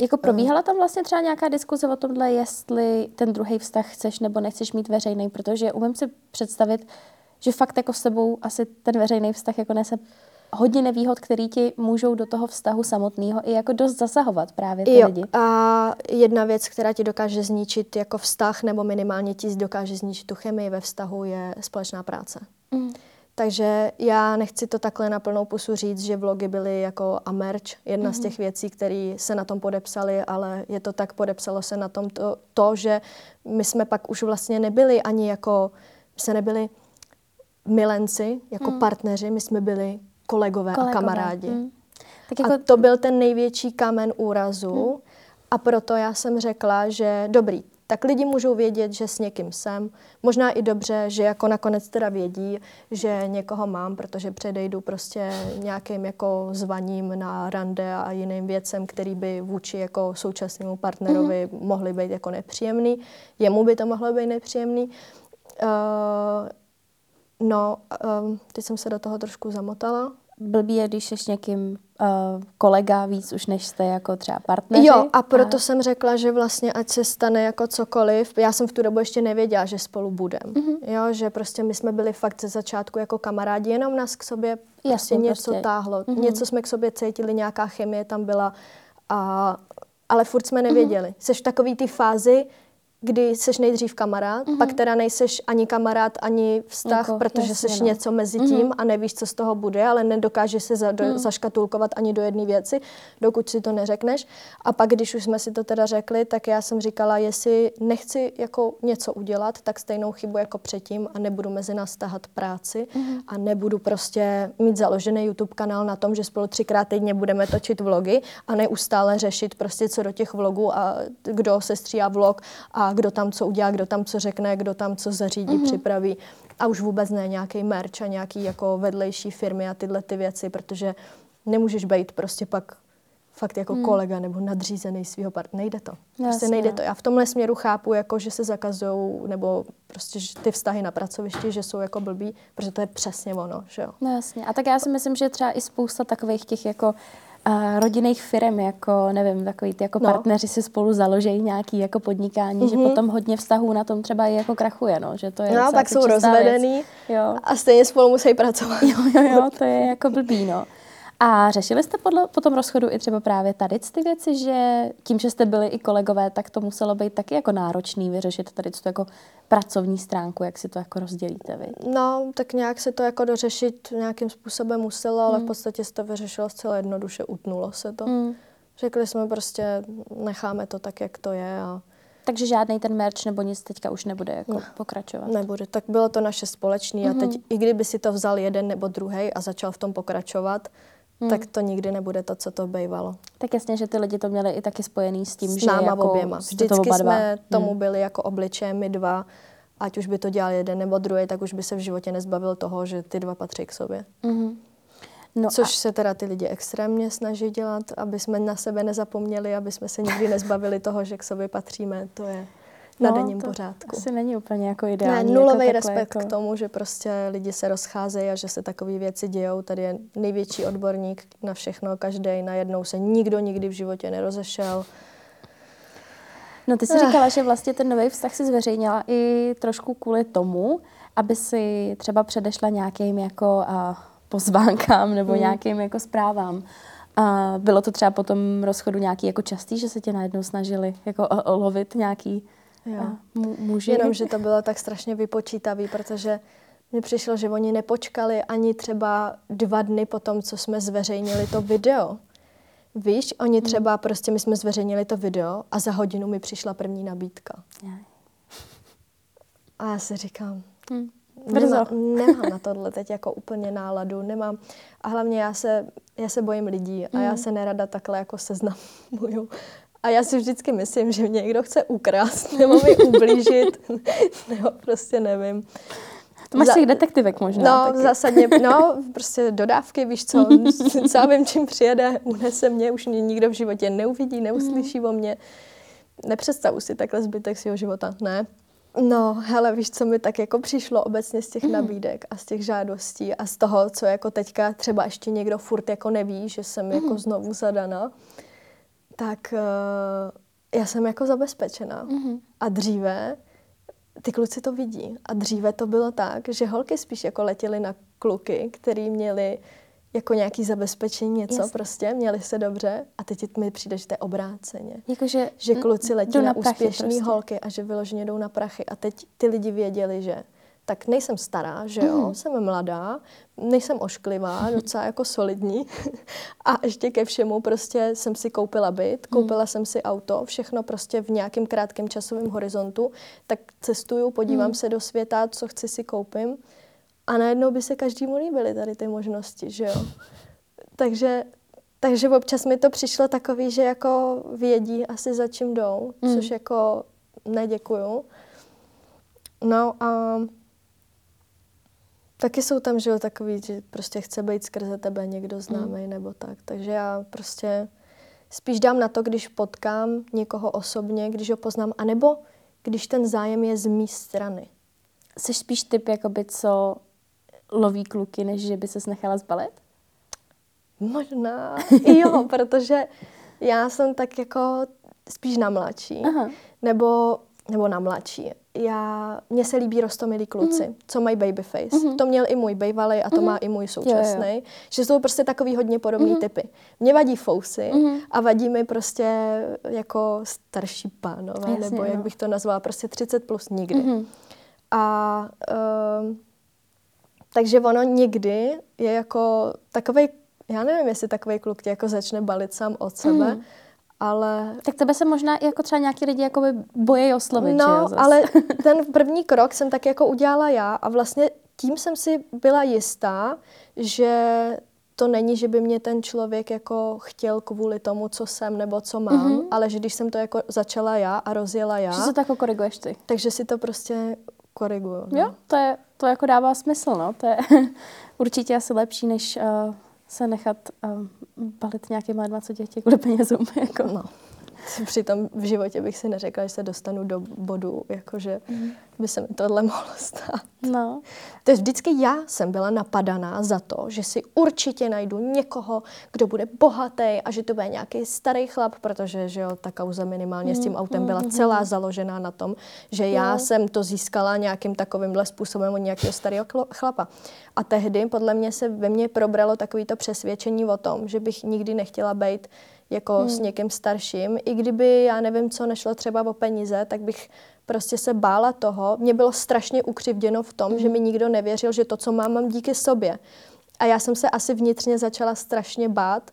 Jako probíhala tam vlastně třeba nějaká diskuze o tomhle, jestli ten druhý vztah chceš nebo nechceš mít veřejný, protože umím si představit, že fakt jako s sebou asi ten veřejný vztah jako nese hodně nevýhod, který ti můžou do toho vztahu samotného i jako dost zasahovat právě ty jo, lidi. A jedna věc, která ti dokáže zničit jako vztah, nebo minimálně ti dokáže zničit tu chemii ve vztahu, je společná práce. Mm. Takže já nechci to takhle na plnou pusu říct, že vlogy byly jako a merch, jedna mm-hmm. z těch věcí, které se na tom podepsali, ale je to tak, podepsalo se na tom to, to, že my jsme pak už vlastně nebyli ani jako, se nebyli milenci, jako mm. partneři, my jsme byli kolegové, kolegové. a kamarádi. Mm. Tak jako... A to byl ten největší kamen úrazu mm. a proto já jsem řekla, že dobrý, tak lidi můžou vědět, že s někým jsem. Možná i dobře, že jako nakonec teda vědí, že někoho mám, protože předejdu prostě nějakým jako zvaním na rande a jiným věcem, který by vůči jako současnému partnerovi mm-hmm. mohly být jako nepříjemný. Jemu by to mohlo být nepříjemný. Uh, no, um, teď jsem se do toho trošku zamotala. Blbý je, když jsi s někým uh, kolega víc už, než jste jako třeba partneři. Jo, a proto a... jsem řekla, že vlastně ať se stane jako cokoliv, já jsem v tu dobu ještě nevěděla, že spolu budem. Mm-hmm. Jo, že prostě my jsme byli fakt ze začátku jako kamarádi, jenom nás k sobě prostě Jasně, něco prostě. táhlo. Mm-hmm. Něco jsme k sobě cítili, nějaká chemie tam byla, a, ale furt jsme nevěděli. Mm-hmm. Seš v takový ty fázi, kdy seš nejdřív kamarád, mm-hmm. pak teda nejseš ani kamarád, ani vztah, jako, protože jasně, seš no. něco mezi tím mm-hmm. a nevíš, co z toho bude, ale nedokážeš se za, do, mm. zaškatulkovat ani do jedné věci, dokud si to neřekneš. A pak, když už jsme si to teda řekli, tak já jsem říkala, jestli nechci jako něco udělat, tak stejnou chybu jako předtím a nebudu mezi nás tahat práci mm-hmm. a nebudu prostě mít založený YouTube kanál na tom, že spolu třikrát týdně budeme točit vlogy a neustále řešit prostě co do těch vlogů a kdo se stříhá vlog a kdo tam co udělá, kdo tam co řekne, kdo tam co zařídí, mm-hmm. připraví. A už vůbec ne nějaký merch a nějaký jako vedlejší firmy a tyhle ty věci, protože nemůžeš být prostě pak fakt jako hmm. kolega nebo nadřízený svého partnera. Nejde to. Prostě Jasně. nejde to. Já v tomhle směru chápu, jako, že se zakazují, nebo prostě že ty vztahy na pracovišti, že jsou jako blbý, protože to je přesně ono, že jo. No jasně. A tak já si myslím, že třeba i spousta takových těch jako a rodinných firm, jako nevím, takový ty jako no. partneři si spolu založí nějaký jako podnikání, mm-hmm. že mhm. potom hodně vztahů na tom třeba i jako krachuje, no, že to je No, pak jsou rozvedený jo. a stejně spolu musí pracovat. Jo, jo, jo, to je jako blbý, no. A řešili jste podle, po tom rozchodu i třeba právě tady ty věci, že tím, že jste byli i kolegové, tak to muselo být taky jako náročný vyřešit tady tu jako pracovní stránku, jak si to jako rozdělíte vy? No, tak nějak se to jako dořešit nějakým způsobem muselo, ale hmm. v podstatě se to vyřešilo zcela jednoduše, utnulo se to. Hmm. Řekli jsme prostě, necháme to tak, jak to je a takže žádný ten merch nebo nic teďka už nebude jako ne, pokračovat. Nebude. Tak bylo to naše společné mm-hmm. a teď, mhm. i kdyby si to vzal jeden nebo druhý a začal v tom pokračovat, hmm. tak to nikdy nebude to, co to bývalo. Tak jasně, že ty lidi to měli i taky spojený s tím, s že náma jako oběma. Vždycky to jsme tomu hmm. byli jako obličeje my dva, ať už by to dělal jeden nebo druhý, tak už by se v životě nezbavil toho, že ty dva patří k sobě. Hmm. No Což a... se teda ty lidi extrémně snaží dělat, aby jsme na sebe nezapomněli, aby jsme se nikdy nezbavili toho, že k sobě patříme. To je na no, denním pořádku. asi není úplně jako ideální. Ne, nulový jako respekt jako... k tomu, že prostě lidi se rozcházejí a že se takové věci dějou. Tady je největší odborník na všechno, každý najednou se nikdo nikdy v životě nerozešel. No ty jsi eh. říkala, že vlastně ten nový vztah si zveřejnila i trošku kvůli tomu, aby si třeba předešla nějakým jako uh, pozvánkám nebo hmm. nějakým jako zprávám. A bylo to třeba po tom rozchodu nějaký jako častý, že se tě najednou snažili jako lovit nějaký Jo. Může Jenom, že to bylo tak strašně vypočítavý, protože mně přišlo, že oni nepočkali ani třeba dva dny po tom, co jsme zveřejnili to video. Víš, oni hmm. třeba prostě, my jsme zveřejnili to video a za hodinu mi přišla první nabídka. A já si říkám, hmm. Nemám, nemám na tohle teď jako úplně náladu, nemám. A hlavně já se, já se bojím lidí a já hmm. se nerada takhle jako seznamuju a já si vždycky myslím, že mě někdo chce ukrást nebo mi ublížit, nebo prostě nevím. To máš Za, těch detektivek možná. No, taky. zásadně, no, prostě dodávky, víš co, já vím, čím přijede, unese mě, už mě nikdo v životě neuvidí, neuslyší mm. o mě. Nepředstavu si takhle zbytek svého života, ne. No, hele, víš, co mi tak jako přišlo obecně z těch mm. nabídek a z těch žádostí a z toho, co jako teďka třeba ještě někdo furt jako neví, že jsem mm. jako znovu zadaná tak uh, já jsem jako zabezpečená. Mm-hmm. A dříve ty kluci to vidí. A dříve to bylo tak, že holky spíš jako letěly na kluky, který měli jako nějaký zabezpečení, něco Jasně. prostě, měli se dobře a teď mi přijde, že to je obráceně. Jako, že, že kluci letí na, na úspěšné prostě. holky a že vyloženě jdou na prachy. A teď ty lidi věděli, že tak nejsem stará, že jo, mm. jsem mladá, nejsem ošklivá, docela jako solidní a ještě ke všemu prostě jsem si koupila byt, mhm. koupila mm. jsem si auto, všechno prostě v nějakém krátkém časovém horizontu, tak cestuju, podívám mm. se do světa, co chci si koupím a najednou by se každému líbily tady ty možnosti, že jo. Takže, takže občas mi to přišlo takový, že jako vědí asi za čím jdou, mm. což jako neděkuju. No a Taky jsou tam, že jo, takový, že prostě chce být skrze tebe někdo známý mm. nebo tak. Takže já prostě spíš dám na to, když potkám někoho osobně, když ho poznám, anebo když ten zájem je z mé strany. Jsi spíš typ, jakoby, co loví kluky, než že by ses nechala zbalit? Možná, jo, protože já jsem tak jako spíš na mladší. Aha. Nebo, nebo na mladší. Já, mně se líbí rostomilí kluci, mm-hmm. co mají babyface. Mm-hmm. To měl i můj bývalý a to mm-hmm. má i můj současný. Že jsou prostě takový hodně podobný mm-hmm. typy. Mě vadí fousy mm-hmm. a vadí mi prostě jako starší pánové, Jasně, nebo jak bych to nazvala, prostě 30 plus nikdy. Mm-hmm. A uh, takže ono někdy je jako takový, já nevím, jestli takový kluk tě jako začne balit sám od sebe, mm. Ale... Tak tebe se možná jako třeba nějaký lidi jako bojí oslovit, No, že jo, ale ten první krok jsem tak jako udělala já a vlastně tím jsem si byla jistá, že to není, že by mě ten člověk jako chtěl kvůli tomu, co jsem nebo co mám, mm-hmm. ale že když jsem to jako začala já a rozjela já... Že se to jako koriguješ ty. Takže si to prostě koriguju. No. Jo, to, je, to jako dává smysl, no. To je určitě asi lepší, než uh, se nechat uh, balit nějakýma 20 dětí kvůli penězům. Jako. No. Přitom v životě bych si neřekla, že se dostanu do bodu, jakože mm. by se mi tohle mohlo stát. No. To je vždycky já jsem byla napadaná za to, že si určitě najdu někoho, kdo bude bohatý a že to bude nějaký starý chlap, protože že jo, ta kauza minimálně mm. s tím mhm, autem byla mm. celá založená na tom, že já no. jsem to získala nějakým takovýmhle způsobem od nějakého starého chlapa. A tehdy podle mě se ve mně probralo takovýto přesvědčení o tom, že bych nikdy nechtěla být jako hmm. s někým starším. I kdyby, já nevím, co nešlo třeba o peníze, tak bych prostě se bála toho. Mě bylo strašně ukřivděno v tom, hmm. že mi nikdo nevěřil, že to, co mám, mám díky sobě. A já jsem se asi vnitřně začala strašně bát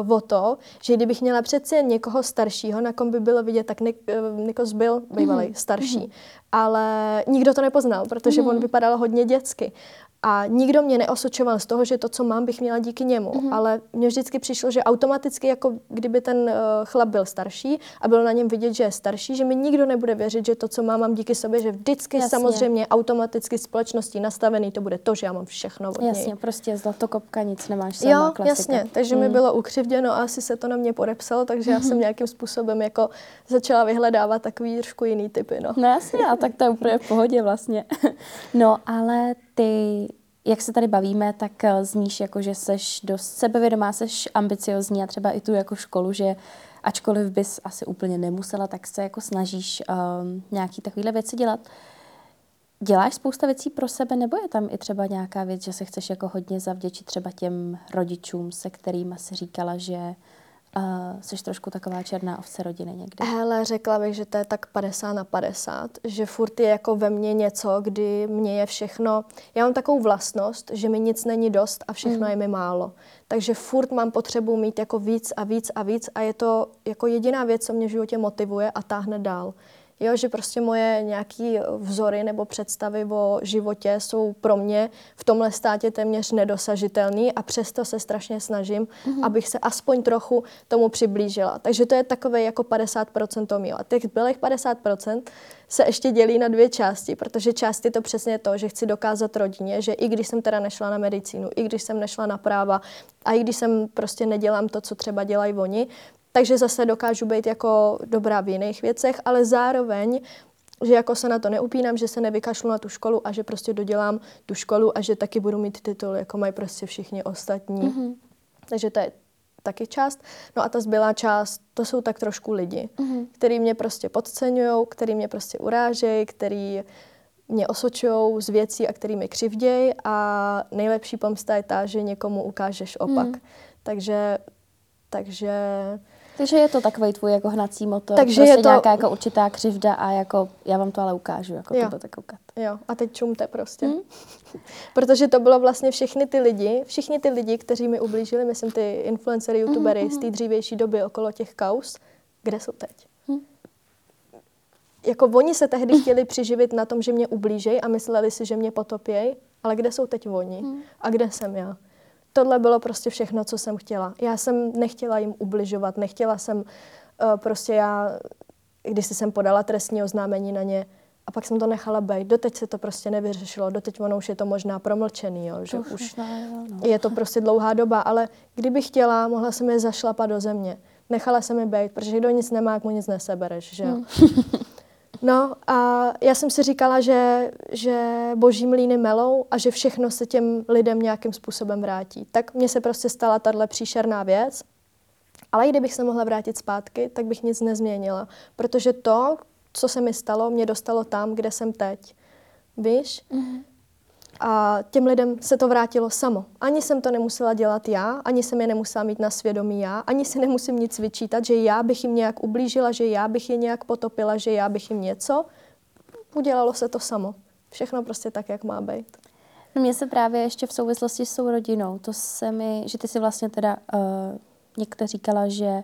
uh, o to, že kdybych měla přeci někoho staršího, na kom by bylo vidět, tak Nik, uh, Nikos byl bývalý, mm. starší. Mm. Ale nikdo to nepoznal, protože mm. on vypadal hodně dětsky. A nikdo mě neosočoval z toho, že to, co mám, bych měla díky němu. Mm-hmm. Ale mně vždycky přišlo, že automaticky, jako kdyby ten uh, chlap byl starší a bylo na něm vidět, že je starší, že mi nikdo nebude věřit, že to, co mám, mám díky sobě, že vždycky Jasně. samozřejmě automaticky společností nastavený to bude to, že já mám všechno od Jasně, něj. prostě zlatokopka, nic nemáš sama, Jo, klasika. jasně, takže mm. mi bylo ukřivděno a asi se to na mě podepsalo, takže já jsem mhm. nějakým způsobem jako začala vyhledávat takový trošku jiný typy. No, no jasně, a tak to je úplně v pohodě vlastně. no, ale ty, jak se tady bavíme, tak eh, zníš jako, že seš dost sebevědomá, seš ambiciozní a třeba i tu jako školu, že ačkoliv bys asi úplně nemusela, tak se jako snažíš um, nějaký takovýhle věci dělat. Děláš spousta věcí pro sebe, nebo je tam i třeba nějaká věc, že se chceš jako hodně zavděčit třeba těm rodičům, se kterými si říkala, že Uh, jsi trošku taková černá ovce rodiny někdy? Hele, řekla bych, že to je tak 50 na 50, že furt je jako ve mně něco, kdy mě je všechno, já mám takovou vlastnost, že mi nic není dost a všechno mm. je mi málo. Takže furt mám potřebu mít jako víc a víc a víc a je to jako jediná věc, co mě v životě motivuje a táhne dál. Jo, že prostě moje nějaké vzory nebo představy o životě jsou pro mě v tomhle státě téměř nedosažitelný a přesto se strašně snažím, mm-hmm. abych se aspoň trochu tomu přiblížila. Takže to je takové jako 50% to mýho. A těch zbylých 50% se ještě dělí na dvě části, protože část je to přesně to, že chci dokázat rodině, že i když jsem teda nešla na medicínu, i když jsem nešla na práva a i když jsem prostě nedělám to, co třeba dělají oni, takže zase dokážu být jako dobrá v jiných věcech, ale zároveň že jako se na to neupínám, že se nevykašlu na tu školu a že prostě dodělám tu školu a že taky budu mít titul, jako mají prostě všichni ostatní. Mm-hmm. Takže to je taky část. No a ta zbylá část, to jsou tak trošku lidi, mm-hmm. který mě prostě podceňují, který mě prostě urážejí, který mě osočují z věcí a který mi křivdějí a nejlepší pomsta je ta, že někomu ukážeš opak. Mm. Takže, takže takže je to takový tvůj jako hnací motor, Takže prostě je to... nějaká jako určitá křivda a jako já vám to ale ukážu, jako jo. to budete koukat. Jo, a teď čumte prostě. Hmm? Protože to bylo vlastně všechny ty lidi, všichni ty lidi, kteří mi ublížili, myslím ty influencery, youtubery mm-hmm. z té dřívější doby okolo těch kaus, kde jsou teď? Hmm? Jako oni se tehdy chtěli přiživit na tom, že mě ublížejí a mysleli si, že mě potopějí, ale kde jsou teď oni? Hmm. A kde jsem já? Tohle bylo prostě všechno, co jsem chtěla. Já jsem nechtěla jim ubližovat, nechtěla jsem uh, prostě já, když jsem podala trestní oznámení na ně, a pak jsem to nechala být. Doteď se to prostě nevyřešilo, doteď ono už je to možná promlčený, jo, že to už no. je to prostě dlouhá doba, ale kdybych chtěla, mohla jsem je zašlapat do země. Nechala jsem je být, protože kdo nic nemá, jak mu nic nesebereš, že jo. Hmm. No a já jsem si říkala, že, že boží mlíny melou a že všechno se těm lidem nějakým způsobem vrátí. Tak mně se prostě stala tahle příšerná věc. Ale i kdybych se mohla vrátit zpátky, tak bych nic nezměnila. Protože to, co se mi stalo, mě dostalo tam, kde jsem teď. Víš? Mm-hmm. A těm lidem se to vrátilo samo. Ani jsem to nemusela dělat já, ani jsem je nemusela mít na svědomí já, ani si nemusím nic vyčítat, že já bych jim nějak ublížila, že já bych je nějak potopila, že já bych jim něco. Udělalo se to samo. Všechno prostě tak, jak má být. No mně se právě ještě v souvislosti s tou rodinou, to se mi, že ty si vlastně teda uh, někde říkala, že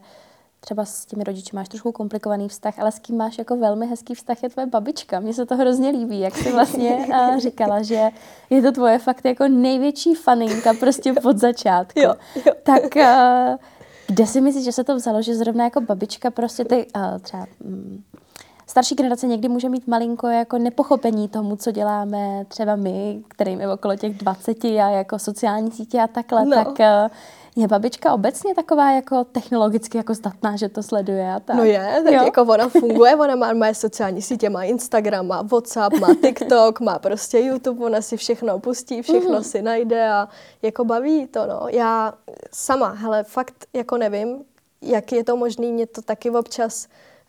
třeba s těmi rodiči máš trošku komplikovaný vztah, ale s kým máš jako velmi hezký vztah je tvoje babička. Mně se to hrozně líbí, jak jsi vlastně říkala, že je to tvoje fakt jako největší faninka prostě od začátku. Jo, jo. Tak uh, kde si myslíš, že se to vzalo, že zrovna jako babička prostě ty uh, třeba um, starší generace někdy může mít malinko jako nepochopení tomu, co děláme třeba my, kterým je okolo těch 20 a jako sociální sítě a takhle, no. tak uh, je babička obecně taková jako technologicky jako zdatná, že to sleduje a tak? No je, tak jo? jako ona funguje, ona má, má sociální sítě, má Instagram, má WhatsApp, má TikTok, má prostě YouTube, ona si všechno pustí, všechno mm. si najde a jako baví to, no. Já sama, hele, fakt jako nevím, jak je to možné, mě to taky občas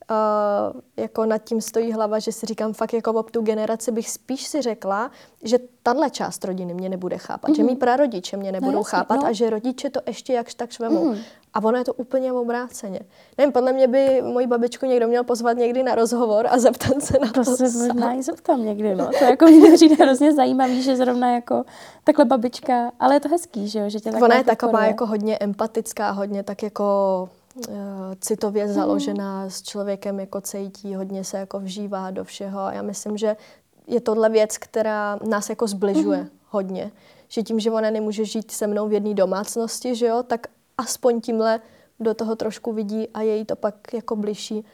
uh, jako nad tím stojí hlava, že si říkám fakt jako ob tu generaci bych spíš si řekla, že tahle část rodiny mě nebude chápat, mm-hmm. že mý mhm. prarodiče mě nebudou no, jasný, chápat no. a že rodiče to ještě jakž tak švemou. Mm-hmm. A ono je to úplně obráceně. Nevím, podle mě by moji babičku někdo měl pozvat někdy na rozhovor a zeptat se na to. To se možná i zeptám někdy, no. To jako mě přijde hrozně zajímavý, že zrovna jako takhle babička, ale je to hezký, že jo, že tě Ona je taková jako hodně empatická, hodně tak jako citově mhm. založená, s člověkem jako cítí, hodně se jako vžívá do všeho. A já myslím, že je tohle věc, která nás jako zbližuje mm-hmm. hodně. Že tím, že ona nemůže žít se mnou v jedné domácnosti, že jo, tak aspoň tímhle do toho trošku vidí a je jí to pak jako bližší.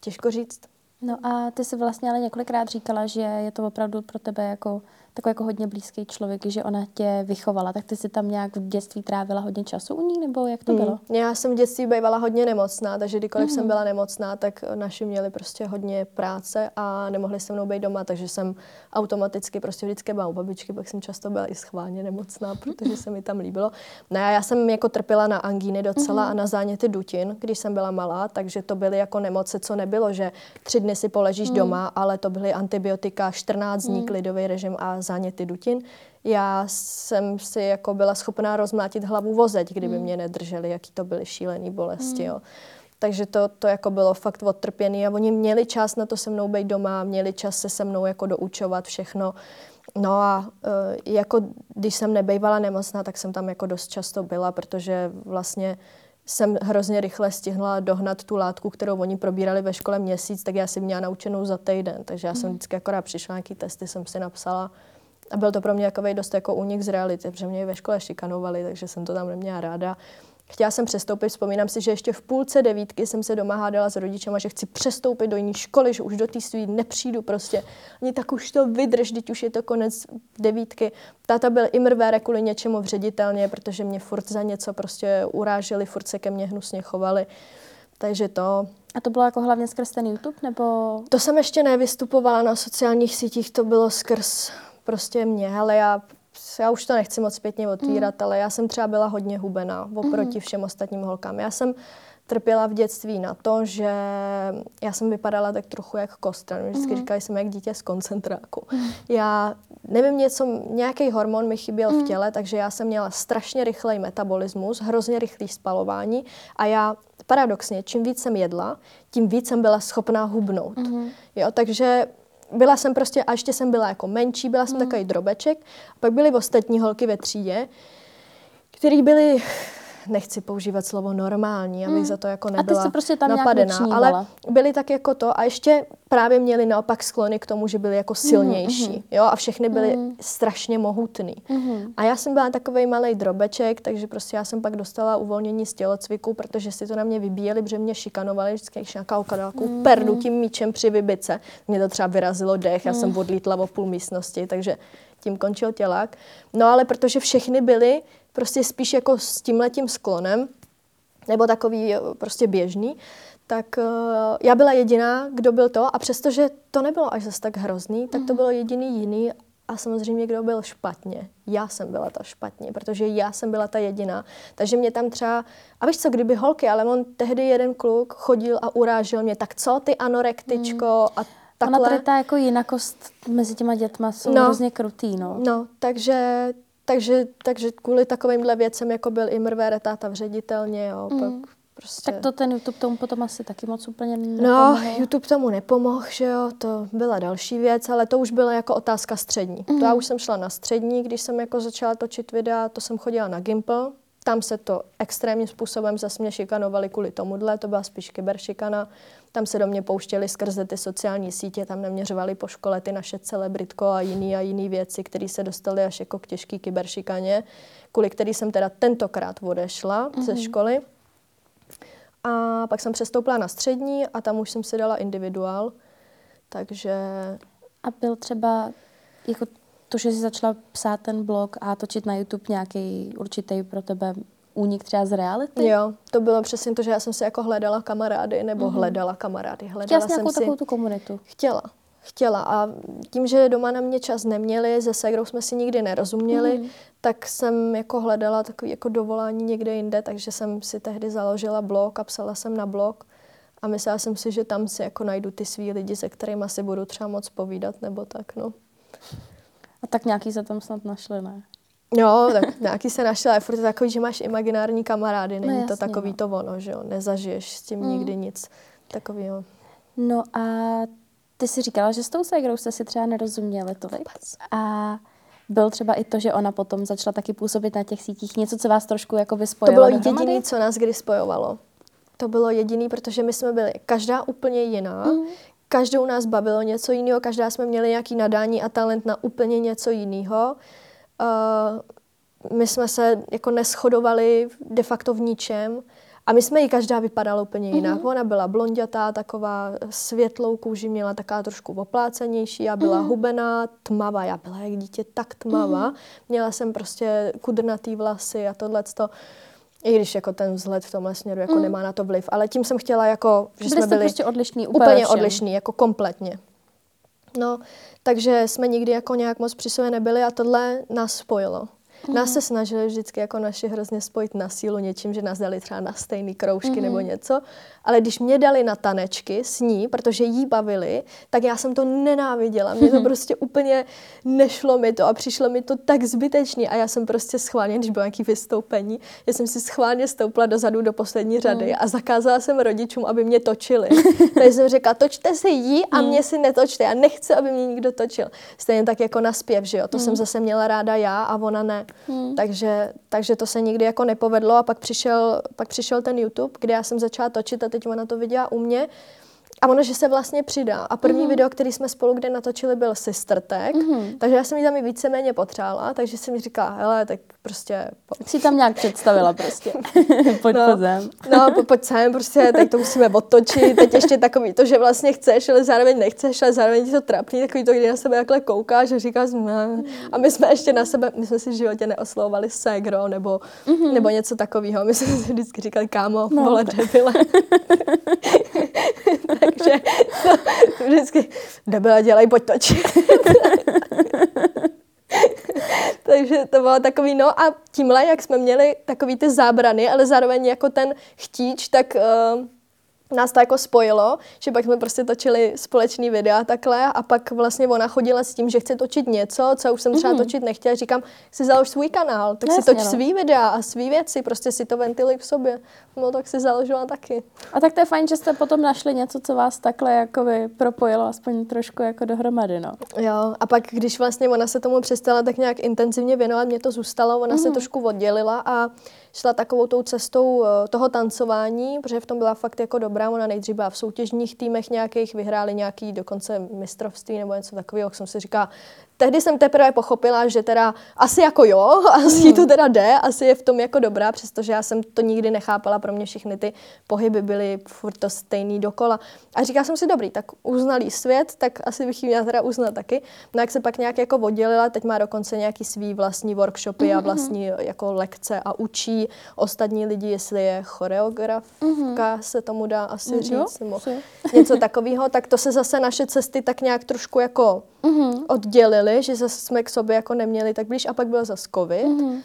Těžko říct. No a ty jsi vlastně ale několikrát říkala, že je to opravdu pro tebe jako takový jako hodně blízký člověk, že ona tě vychovala, tak ty si tam nějak v dětství trávila hodně času u ní, nebo jak to hmm. bylo? Já jsem v dětství bývala hodně nemocná, takže kdykoliv hmm. jsem byla nemocná, tak naši měli prostě hodně práce a nemohli se mnou být doma, takže jsem automaticky prostě vždycky byla u babičky, pak jsem často byla i schválně nemocná, protože se mi tam líbilo. No a já jsem jako trpěla na angíny docela hmm. a na záněty dutin, když jsem byla malá, takže to byly jako nemoce, co nebylo, že tři dny si poležíš hmm. doma, ale to byly antibiotika, 14 dní hmm. klidový režim a záněty dutin. Já jsem si jako byla schopná rozmlátit hlavu vozeť, kdyby mm. mě nedrželi, jaký to byly šílený bolesti. Mm. Jo. Takže to, to jako bylo fakt odtrpěný a oni měli čas na to se mnou být doma, měli čas se se mnou jako doučovat všechno. No a e, jako když jsem nebejvala nemocná, tak jsem tam jako dost často byla, protože vlastně jsem hrozně rychle stihla dohnat tu látku, kterou oni probírali ve škole měsíc, tak já jsem měla naučenou za týden. Takže já jsem mm. vždycky akorát přišla, nějaký testy jsem si napsala a byl to pro mě takový dost jako únik z reality, protože mě ve škole šikanovali, takže jsem to tam neměla ráda. Chtěla jsem přestoupit, vzpomínám si, že ještě v půlce devítky jsem se doma hádala s rodičema, že chci přestoupit do jiné školy, že už do té svý nepřijdu prostě. Ani tak už to vydrž, teď už je to konec devítky. Táta byl imrvére kvůli něčemu v ředitelně, protože mě furt za něco prostě uráželi, furt se ke mně hnusně chovali. Takže to. A to bylo jako hlavně skrz ten YouTube, nebo? To jsem ještě nevystupovala na sociálních sítích, to bylo skrz prostě mě, ale já, já už to nechci moc zpětně otvírat, mm. ale já jsem třeba byla hodně hubená oproti mm. všem ostatním holkám. Já jsem trpěla v dětství na to, že já jsem vypadala tak trochu jak kostran. Vždycky mm. říkali jsem jak dítě z koncentráku. Mm. Já nevím, něco, nějaký hormon mi chyběl mm. v těle, takže já jsem měla strašně rychlej metabolismus, hrozně rychlý spalování a já paradoxně, čím víc jsem jedla, tím víc jsem byla schopná hubnout. Mm. Jo, takže byla jsem prostě, a ještě jsem byla jako menší, byla jsem mm. takový drobeček. A pak byly ostatní holky ve třídě, který byly nechci používat slovo normální, abych hmm. za to jako nebyla a ty prostě tam napadená, ale byli tak jako to a ještě právě měli naopak sklony k tomu, že byli jako hmm, silnější, hmm. jo, a všechny byly hmm. strašně mohutný. Hmm. A já jsem byla takový malý drobeček, takže prostě já jsem pak dostala uvolnění z tělocviku, protože si to na mě vybíjeli, protože mě šikanovali, vždycky když nějaká ukadala hmm. perdu tím míčem při vybice. Mě to třeba vyrazilo dech, já jsem odlítla o půl místnosti, takže tím končil tělák. No ale protože všechny byly prostě spíš jako s tímhletím sklonem, nebo takový eh, prostě běžný, tak uh, já byla jediná, kdo byl to a přestože to nebylo až zase tak hrozný, tak to bylo jediný jiný a samozřejmě kdo byl špatně. Já jsem byla ta špatně, protože já jsem byla ta jediná. Takže mě tam třeba, a víš co, kdyby holky, ale on tehdy jeden kluk chodil a urážel mě, tak co ty anorektičko a takhle. Ona tady ta jako jinakost mezi těma dětma jsou No. hrozně krutý, no. No, takže, takže, takže kvůli takovýmhle věcem, jako byl i mrvé táta v ředitelně, jo, mm. pak prostě... Tak to ten YouTube tomu potom asi taky moc úplně No, nepomohl. YouTube tomu nepomohl, že jo, to byla další věc, ale to už byla jako otázka střední. Mm. To já už jsem šla na střední, když jsem jako začala točit videa, to jsem chodila na Gimple, tam se to extrémním způsobem zase mě šikanovali kvůli tomuhle, to byla spíš kyberšikana. Tam se do mě pouštěli skrze ty sociální sítě, tam neměřovali po škole ty naše celebritko a jiný a jiný věci, které se dostaly až jako k těžký kyberšikaně, kvůli který jsem teda tentokrát odešla mm. ze školy. A pak jsem přestoupila na střední a tam už jsem si dala individuál. Takže A byl třeba jako to, že jsi začala psát ten blog a točit na YouTube nějaký určitý pro tebe únik třeba z reality? jo, to bylo přesně to, že já jsem si jako hledala kamarády, nebo mm-hmm. hledala kamarády. Chtěla Hledala jsi jsem nějakou si... takovou tu komunitu? Chtěla. Chtěla. A tím, že doma na mě čas neměli, se ségrou jsme si nikdy nerozuměli, mm. tak jsem jako hledala takový jako dovolání někde jinde, takže jsem si tehdy založila blog a psala jsem na blog. A myslela jsem si, že tam si jako najdu ty svý lidi, se kterými si budu třeba moc povídat, nebo tak, no. A tak nějaký se tam snad našli, ne? Jo, tak nějaký se našel, ale furt je takový, že máš imaginární kamarády, není No to takový no. to ono, že jo, nezažiješ s tím Mm. nikdy nic takového. No a ty si říkala, že s tou ségrou jste si třeba nerozuměli tolik. A byl třeba i to, že ona potom začala taky působit na těch sítích. Něco, co vás trošku jako by To spojilo bylo jediné, co nás kdy spojovalo. To bylo jediné, protože my jsme byli každá úplně jiná. Mm. Každou nás bavilo něco jiného, každá jsme měli nějaký nadání a talent na úplně něco jiného. Uh, my jsme se jako neschodovali de facto v ničem. A my jsme jí každá vypadala úplně jinak. Mm-hmm. Ona byla blondětá, taková světlou kůži, měla taková trošku oplácenější, já byla mm-hmm. hubená, tmavá, já byla jak dítě tak tmavá. Mm-hmm. Měla jsem prostě kudrnatý vlasy a tohleto. I když jako ten vzhled v tomhle směru jako mm. nemá na to vliv. Ale tím jsem chtěla jako, že Byli jsme byli prostě odlišní úplně úplně všem. odlišní, jako kompletně. No, takže jsme nikdy jako nějak moc při sobě nebyli a tohle nás spojilo. Mhm. Nás se snažili vždycky jako naši hrozně spojit na sílu něčím, že nás dali třeba na stejný kroužky Mhm. nebo něco, ale když mě dali na tanečky s ní, protože jí bavili, tak já jsem to nenáviděla. Mně to prostě úplně nešlo mi to a přišlo mi to tak zbytečný a já jsem prostě schválně, když bylo nějaký vystoupení, já jsem si schválně stoupla dozadu do poslední řady a zakázala jsem rodičům, aby mě točili. Takže jsem řekla, točte si jí a mě si netočte. Já nechci, aby mě někdo točil. Stejně tak jako na zpěv, že jo. To jsem zase měla ráda já a ona ne. Takže, takže to se nikdy jako nepovedlo a pak přišel, pak přišel ten YouTube, kde já jsem začala točit a teď ona to viděla u mě. A ono, že se vlastně přidá. A první mm. video, který jsme spolu kde natočili, byl Sister Tag, mm. takže já jsem ji tam i víceméně potřála, takže jsem mi říkala, hele, tak prostě pojď. Tak si tam nějak představila prostě. Pojď No. no. zem. No, po, pojď sem, prostě, teď to musíme otočit, teď ještě takový to, že vlastně chceš, ale zároveň nechceš, ale zároveň ti to trapný, takový to, kdy na sebe takhle koukáš a říkáš, ne. a my jsme ještě na sebe, my jsme si v životě neoslovovali ségro nebo, mm-hmm. nebo něco takového, my jsme si vždycky říkali, kámo, no. vole, debile. Takže to vždycky, debile, dělej, pojď točit. Takže to bylo takový, no a tímhle, jak jsme měli takový ty zábrany, ale zároveň jako ten chtíč, tak uh, nás to jako spojilo, že pak jsme prostě točili společný videa takhle a pak vlastně ona chodila s tím, že chce točit něco, co už jsem třeba mm. točit nechtěla. Říkám, si založ svůj kanál, tak No si toč no. svý videa a svý věci, prostě si to ventiluj v sobě. No tak si založila taky. A tak to je fajn, že jste potom našli něco, co vás takhle jakoby propojilo aspoň trošku jako dohromady, no. Jo, a pak, když vlastně ona se tomu přestala tak nějak intenzivně věnovat, mě to zůstalo, ona mm. se trošku oddělila a šla takovou tou cestou eh, toho tancování, protože v tom byla fakt jako dobrá. Ona nejdřív byla v soutěžních týmech nějakých, vyhráli nějaký dokonce mistrovství nebo něco takového, jak jsem si říkala, tehdy jsem teprve pochopila, že teda asi jako jo, asi mm. to teda jde, asi je v tom jako dobrá, přestože já jsem to nikdy nechápala, pro mě všechny ty pohyby byly furt to stejný dokola. A říkala jsem si, dobrý, tak uznalý svět, tak asi bych ji měla teda uznat taky. No jak se pak nějak jako oddělila, teď má dokonce nějaký svý vlastní workshopy mm-hmm. a mhm, vlastní jako lekce a učí ostatní lidi, jestli je choreografka, mm-hmm. se tomu dá asi mm, říct, nebo něco takového, tak to se zase naše cesty tak nějak trošku jako mm-hmm. Oddělili, že zase jsme k sobě jako neměli tak blíž a pak byl zase covid. Mm-hmm.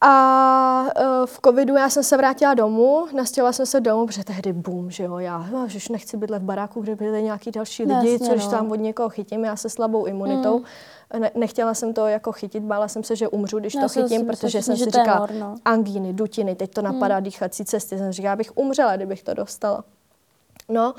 A uh, v covidu já jsem se vrátila domů, nastěla jsem se domů, protože tehdy boom, že jo, já no, že už nechci bydlet v baráku, kde byly nějaký další lidi, Jasně, což no. tam od někoho chytím, já se slabou imunitou. Mm. Ne, nechtěla jsem to jako chytit, bála jsem se, že umřu, když no, to chytím, jsem, protože jsem si říkala, no. angíny, dutiny, teď to napadá mm. dýchací cesty, jsem říkala, abych umřela, kdybych to dostala. No,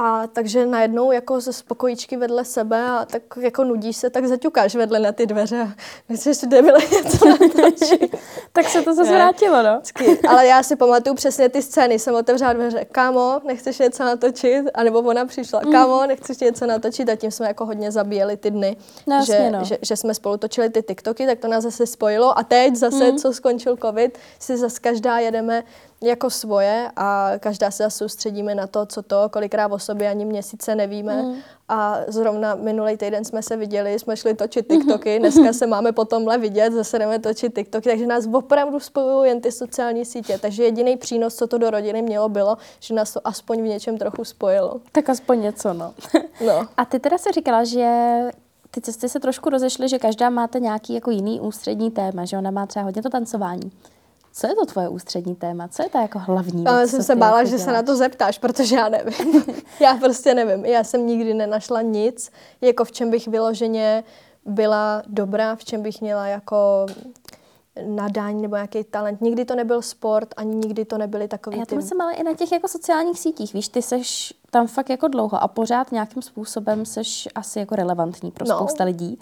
a takže najednou jako ze spokojíčky vedle sebe a tak jako nudíš se, tak zaťukáš vedle na ty dveře a myslíš, že debile něco natočí. tak se to zase vrátilo, no. Ale já si pamatuju přesně ty scény. Jsem otevřela dveře, kámo, nechceš něco natočit? A nebo ona přišla, mm. kámo, nechceš něco natočit? A tím jsme jako hodně zabíjeli ty dny, no, že, jasně, no. že, že, jsme spolu točili ty TikToky, tak to nás zase spojilo. A teď zase, mm. co skončil covid, si zase každá jedeme jako svoje a každá se soustředíme na to, co to, kolikrát o sobě ani měsíce nevíme. Mm. A zrovna minulý týden jsme se viděli, jsme šli točit mhm. TikToky, dneska se máme potomhle vidět, zase jdeme točit TikToky, takže nás opravdu spojují jen ty sociální sítě. Takže jediný přínos, co to do rodiny mělo, bylo, že nás to aspoň v něčem trochu spojilo. Tak aspoň něco, no. no. A ty teda se říkala, že ty cesty se trošku rozešly, že každá máte nějaký jako jiný ústřední téma, že ona má třeba hodně to tancování. Co je to tvoje ústřední téma? Co je to jako hlavní? Já jsem se bála, jako že děláš? se na to zeptáš, protože já nevím. já prostě nevím. Já jsem nikdy nenašla nic, jako v čem bych vyloženě byla dobrá, v čem bych měla jako nadání nebo nějaký talent. Nikdy to nebyl sport, ani nikdy to nebyly takový Já to myslím ale i na těch jako sociálních sítích, víš, ty seš tam fakt jako dlouho a pořád nějakým způsobem seš asi jako relevantní pro no. spousta lidí.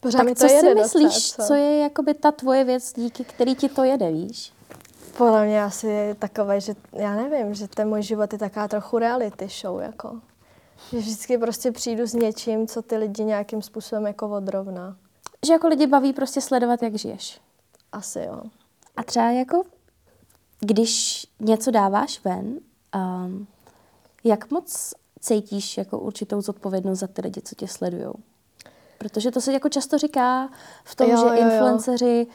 Pořád tak to co si myslíš, docela, co? co je jakoby ta tvoje věc, díky který ti to jede, víš? Podle mě asi takové, že já nevím, že ten můj život je taká trochu reality show, jako. Že vždycky prostě přijdu s něčím, co ty lidi nějakým způsobem jako odrovná. Že jako lidi baví prostě sledovat, jak žiješ. Asi jo. A třeba jako, když něco dáváš ven, um, jak moc cítíš jako určitou zodpovědnost za ty lidi, co tě sledují? Protože to se jako často říká v tom, jo, že jo, influenceři jo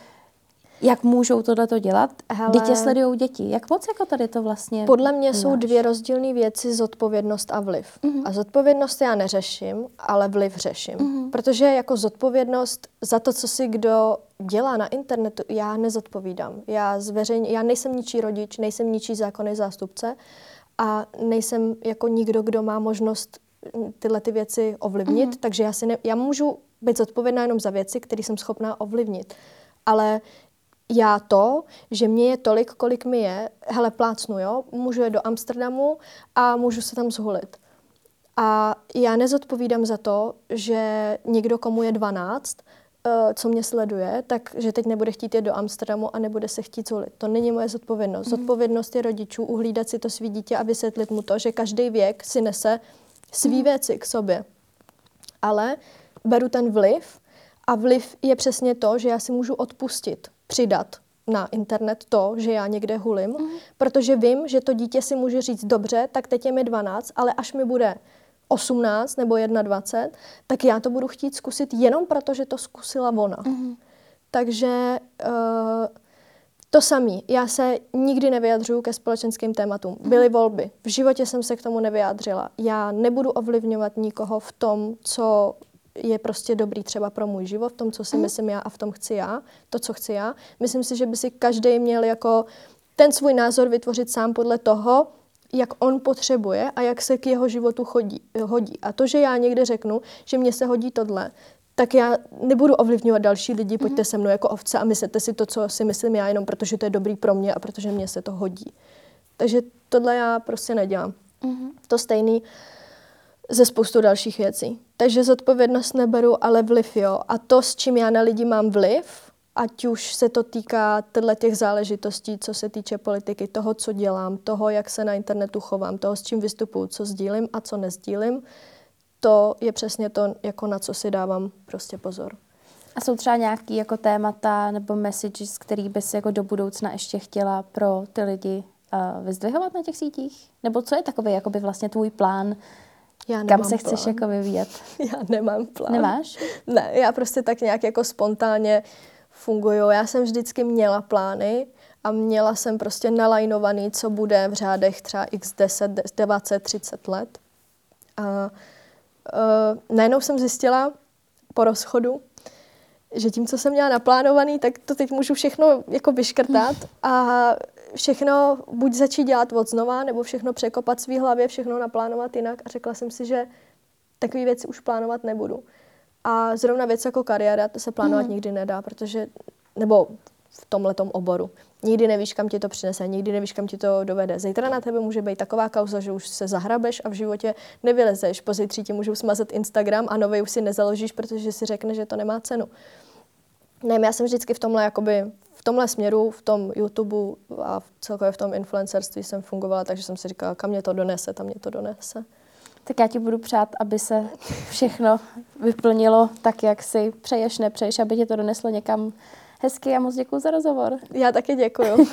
jak můžou tohle dělat? Hele, Dítě sledují děti. Jak moc jako tady to vlastně Podle mě jsou dvě rozdílné věci, zodpovědnost a vliv. Uh-huh. A zodpovědnost já neřeším, ale vliv řeším. Uh-huh. Protože jako zodpovědnost za to, co si kdo dělá na internetu, já nezodpovídám. Já, zveřejň, já nejsem ničí rodič, nejsem ničí zákonný zástupce a nejsem jako nikdo, kdo má možnost tyhle ty věci ovlivnit, uh-huh. takže já, si ne, já můžu být zodpovědná jenom za věci, které jsem schopná ovlivnit. Ale já to, že mě je tolik, kolik mi je, hele, plácnu, jo, můžu jít do Amsterdamu a můžu se tam zhulit. A já nezodpovídám za to, že někdo, komu je 12, eh, co mě sleduje, tak že teď nebude chtít jít do Amsterdamu a nebude se chtít zhulit. To není moje zodpovědnost. Mm. Zodpovědnost je rodičů uhlídat si to svý dítě a vysvětlit mu to, že každý věk si nese svý mm. věci k sobě. Ale beru ten vliv a vliv je přesně to, že já si můžu odpustit přidat na internet to, že já někde hulím, mm. protože vím, že to dítě si může říct, dobře, tak teď je mi 12, ale až mi bude 18 nebo 21, tak já to budu chtít zkusit jenom proto, že to zkusila ona. Mm. Takže uh, to samé. Já se nikdy nevyjadřuju ke společenským tématům. Byly volby. V životě jsem se k tomu nevyjádřila. Já nebudu ovlivňovat nikoho v tom, co je prostě dobrý třeba pro můj život, v tom, co si mm. myslím já a v tom chci já, to, co chci já. Myslím si, že by si každý měl jako ten svůj názor vytvořit sám podle toho, jak on potřebuje a jak se k jeho životu chodí, hodí. A to, že já někde řeknu, že mně se hodí tohle, tak já nebudu ovlivňovat další lidi, pojďte mm. se mnou jako ovce a myslete si to, co si myslím já, jenom protože to je dobrý pro mě a protože mně se to hodí. Takže tohle já prostě nedělám. Mm. To stejný ze spoustu dalších věcí. Takže zodpovědnost neberu, ale vliv jo. A to, s čím já na lidi mám vliv, ať už se to týká tyhle těch záležitostí, co se týče politiky, toho, co dělám, toho, jak se na internetu chovám, toho, s čím vystupuju, co sdílím a co nezdílím, to je přesně to, jako na co si dávám prostě pozor. A jsou třeba nějaký jako témata nebo messages, který bys jako do budoucna ještě chtěla pro ty lidi uh, vyzdvihovat na těch sítích? Nebo co je takový jakoby vlastně tvůj plán, já kam se chceš plán. jako vyvíjet? Já nemám plán. Nemáš? Ne, já prostě tak nějak jako spontánně funguju. Já jsem vždycky měla plány a měla jsem prostě nalajnovaný, co bude v řádech třeba x 10, 20, 30 let. A uh, najednou jsem zjistila po rozchodu, že tím, co jsem měla naplánovaný, tak to teď můžu všechno jako vyškrtat a všechno buď začít dělat od znova, nebo všechno překopat svý hlavě, všechno naplánovat jinak a řekla jsem si, že takové věci už plánovat nebudu. A zrovna věc jako kariéra, to se plánovat mm. nikdy nedá, protože, nebo v tomhle oboru. Nikdy nevíš, kam ti to přinese, nikdy nevíš, kam ti to dovede. Zítra na tebe může být taková kauza, že už se zahrabeš a v životě nevylezeš. Pozítří ti můžou smazat Instagram a nový už si nezaložíš, protože si řekne, že to nemá cenu. Ne, já jsem vždycky v tomhle, jakoby, v tomhle směru, v tom YouTube a celkově v tom influencerství jsem fungovala, takže jsem si říkala, kam mě to donese, tam mě to donese. Tak já ti budu přát, aby se všechno vyplnilo tak, jak si přeješ, nepřeješ, aby tě to doneslo někam hezky a moc děkuji za rozhovor. Já taky děkuji.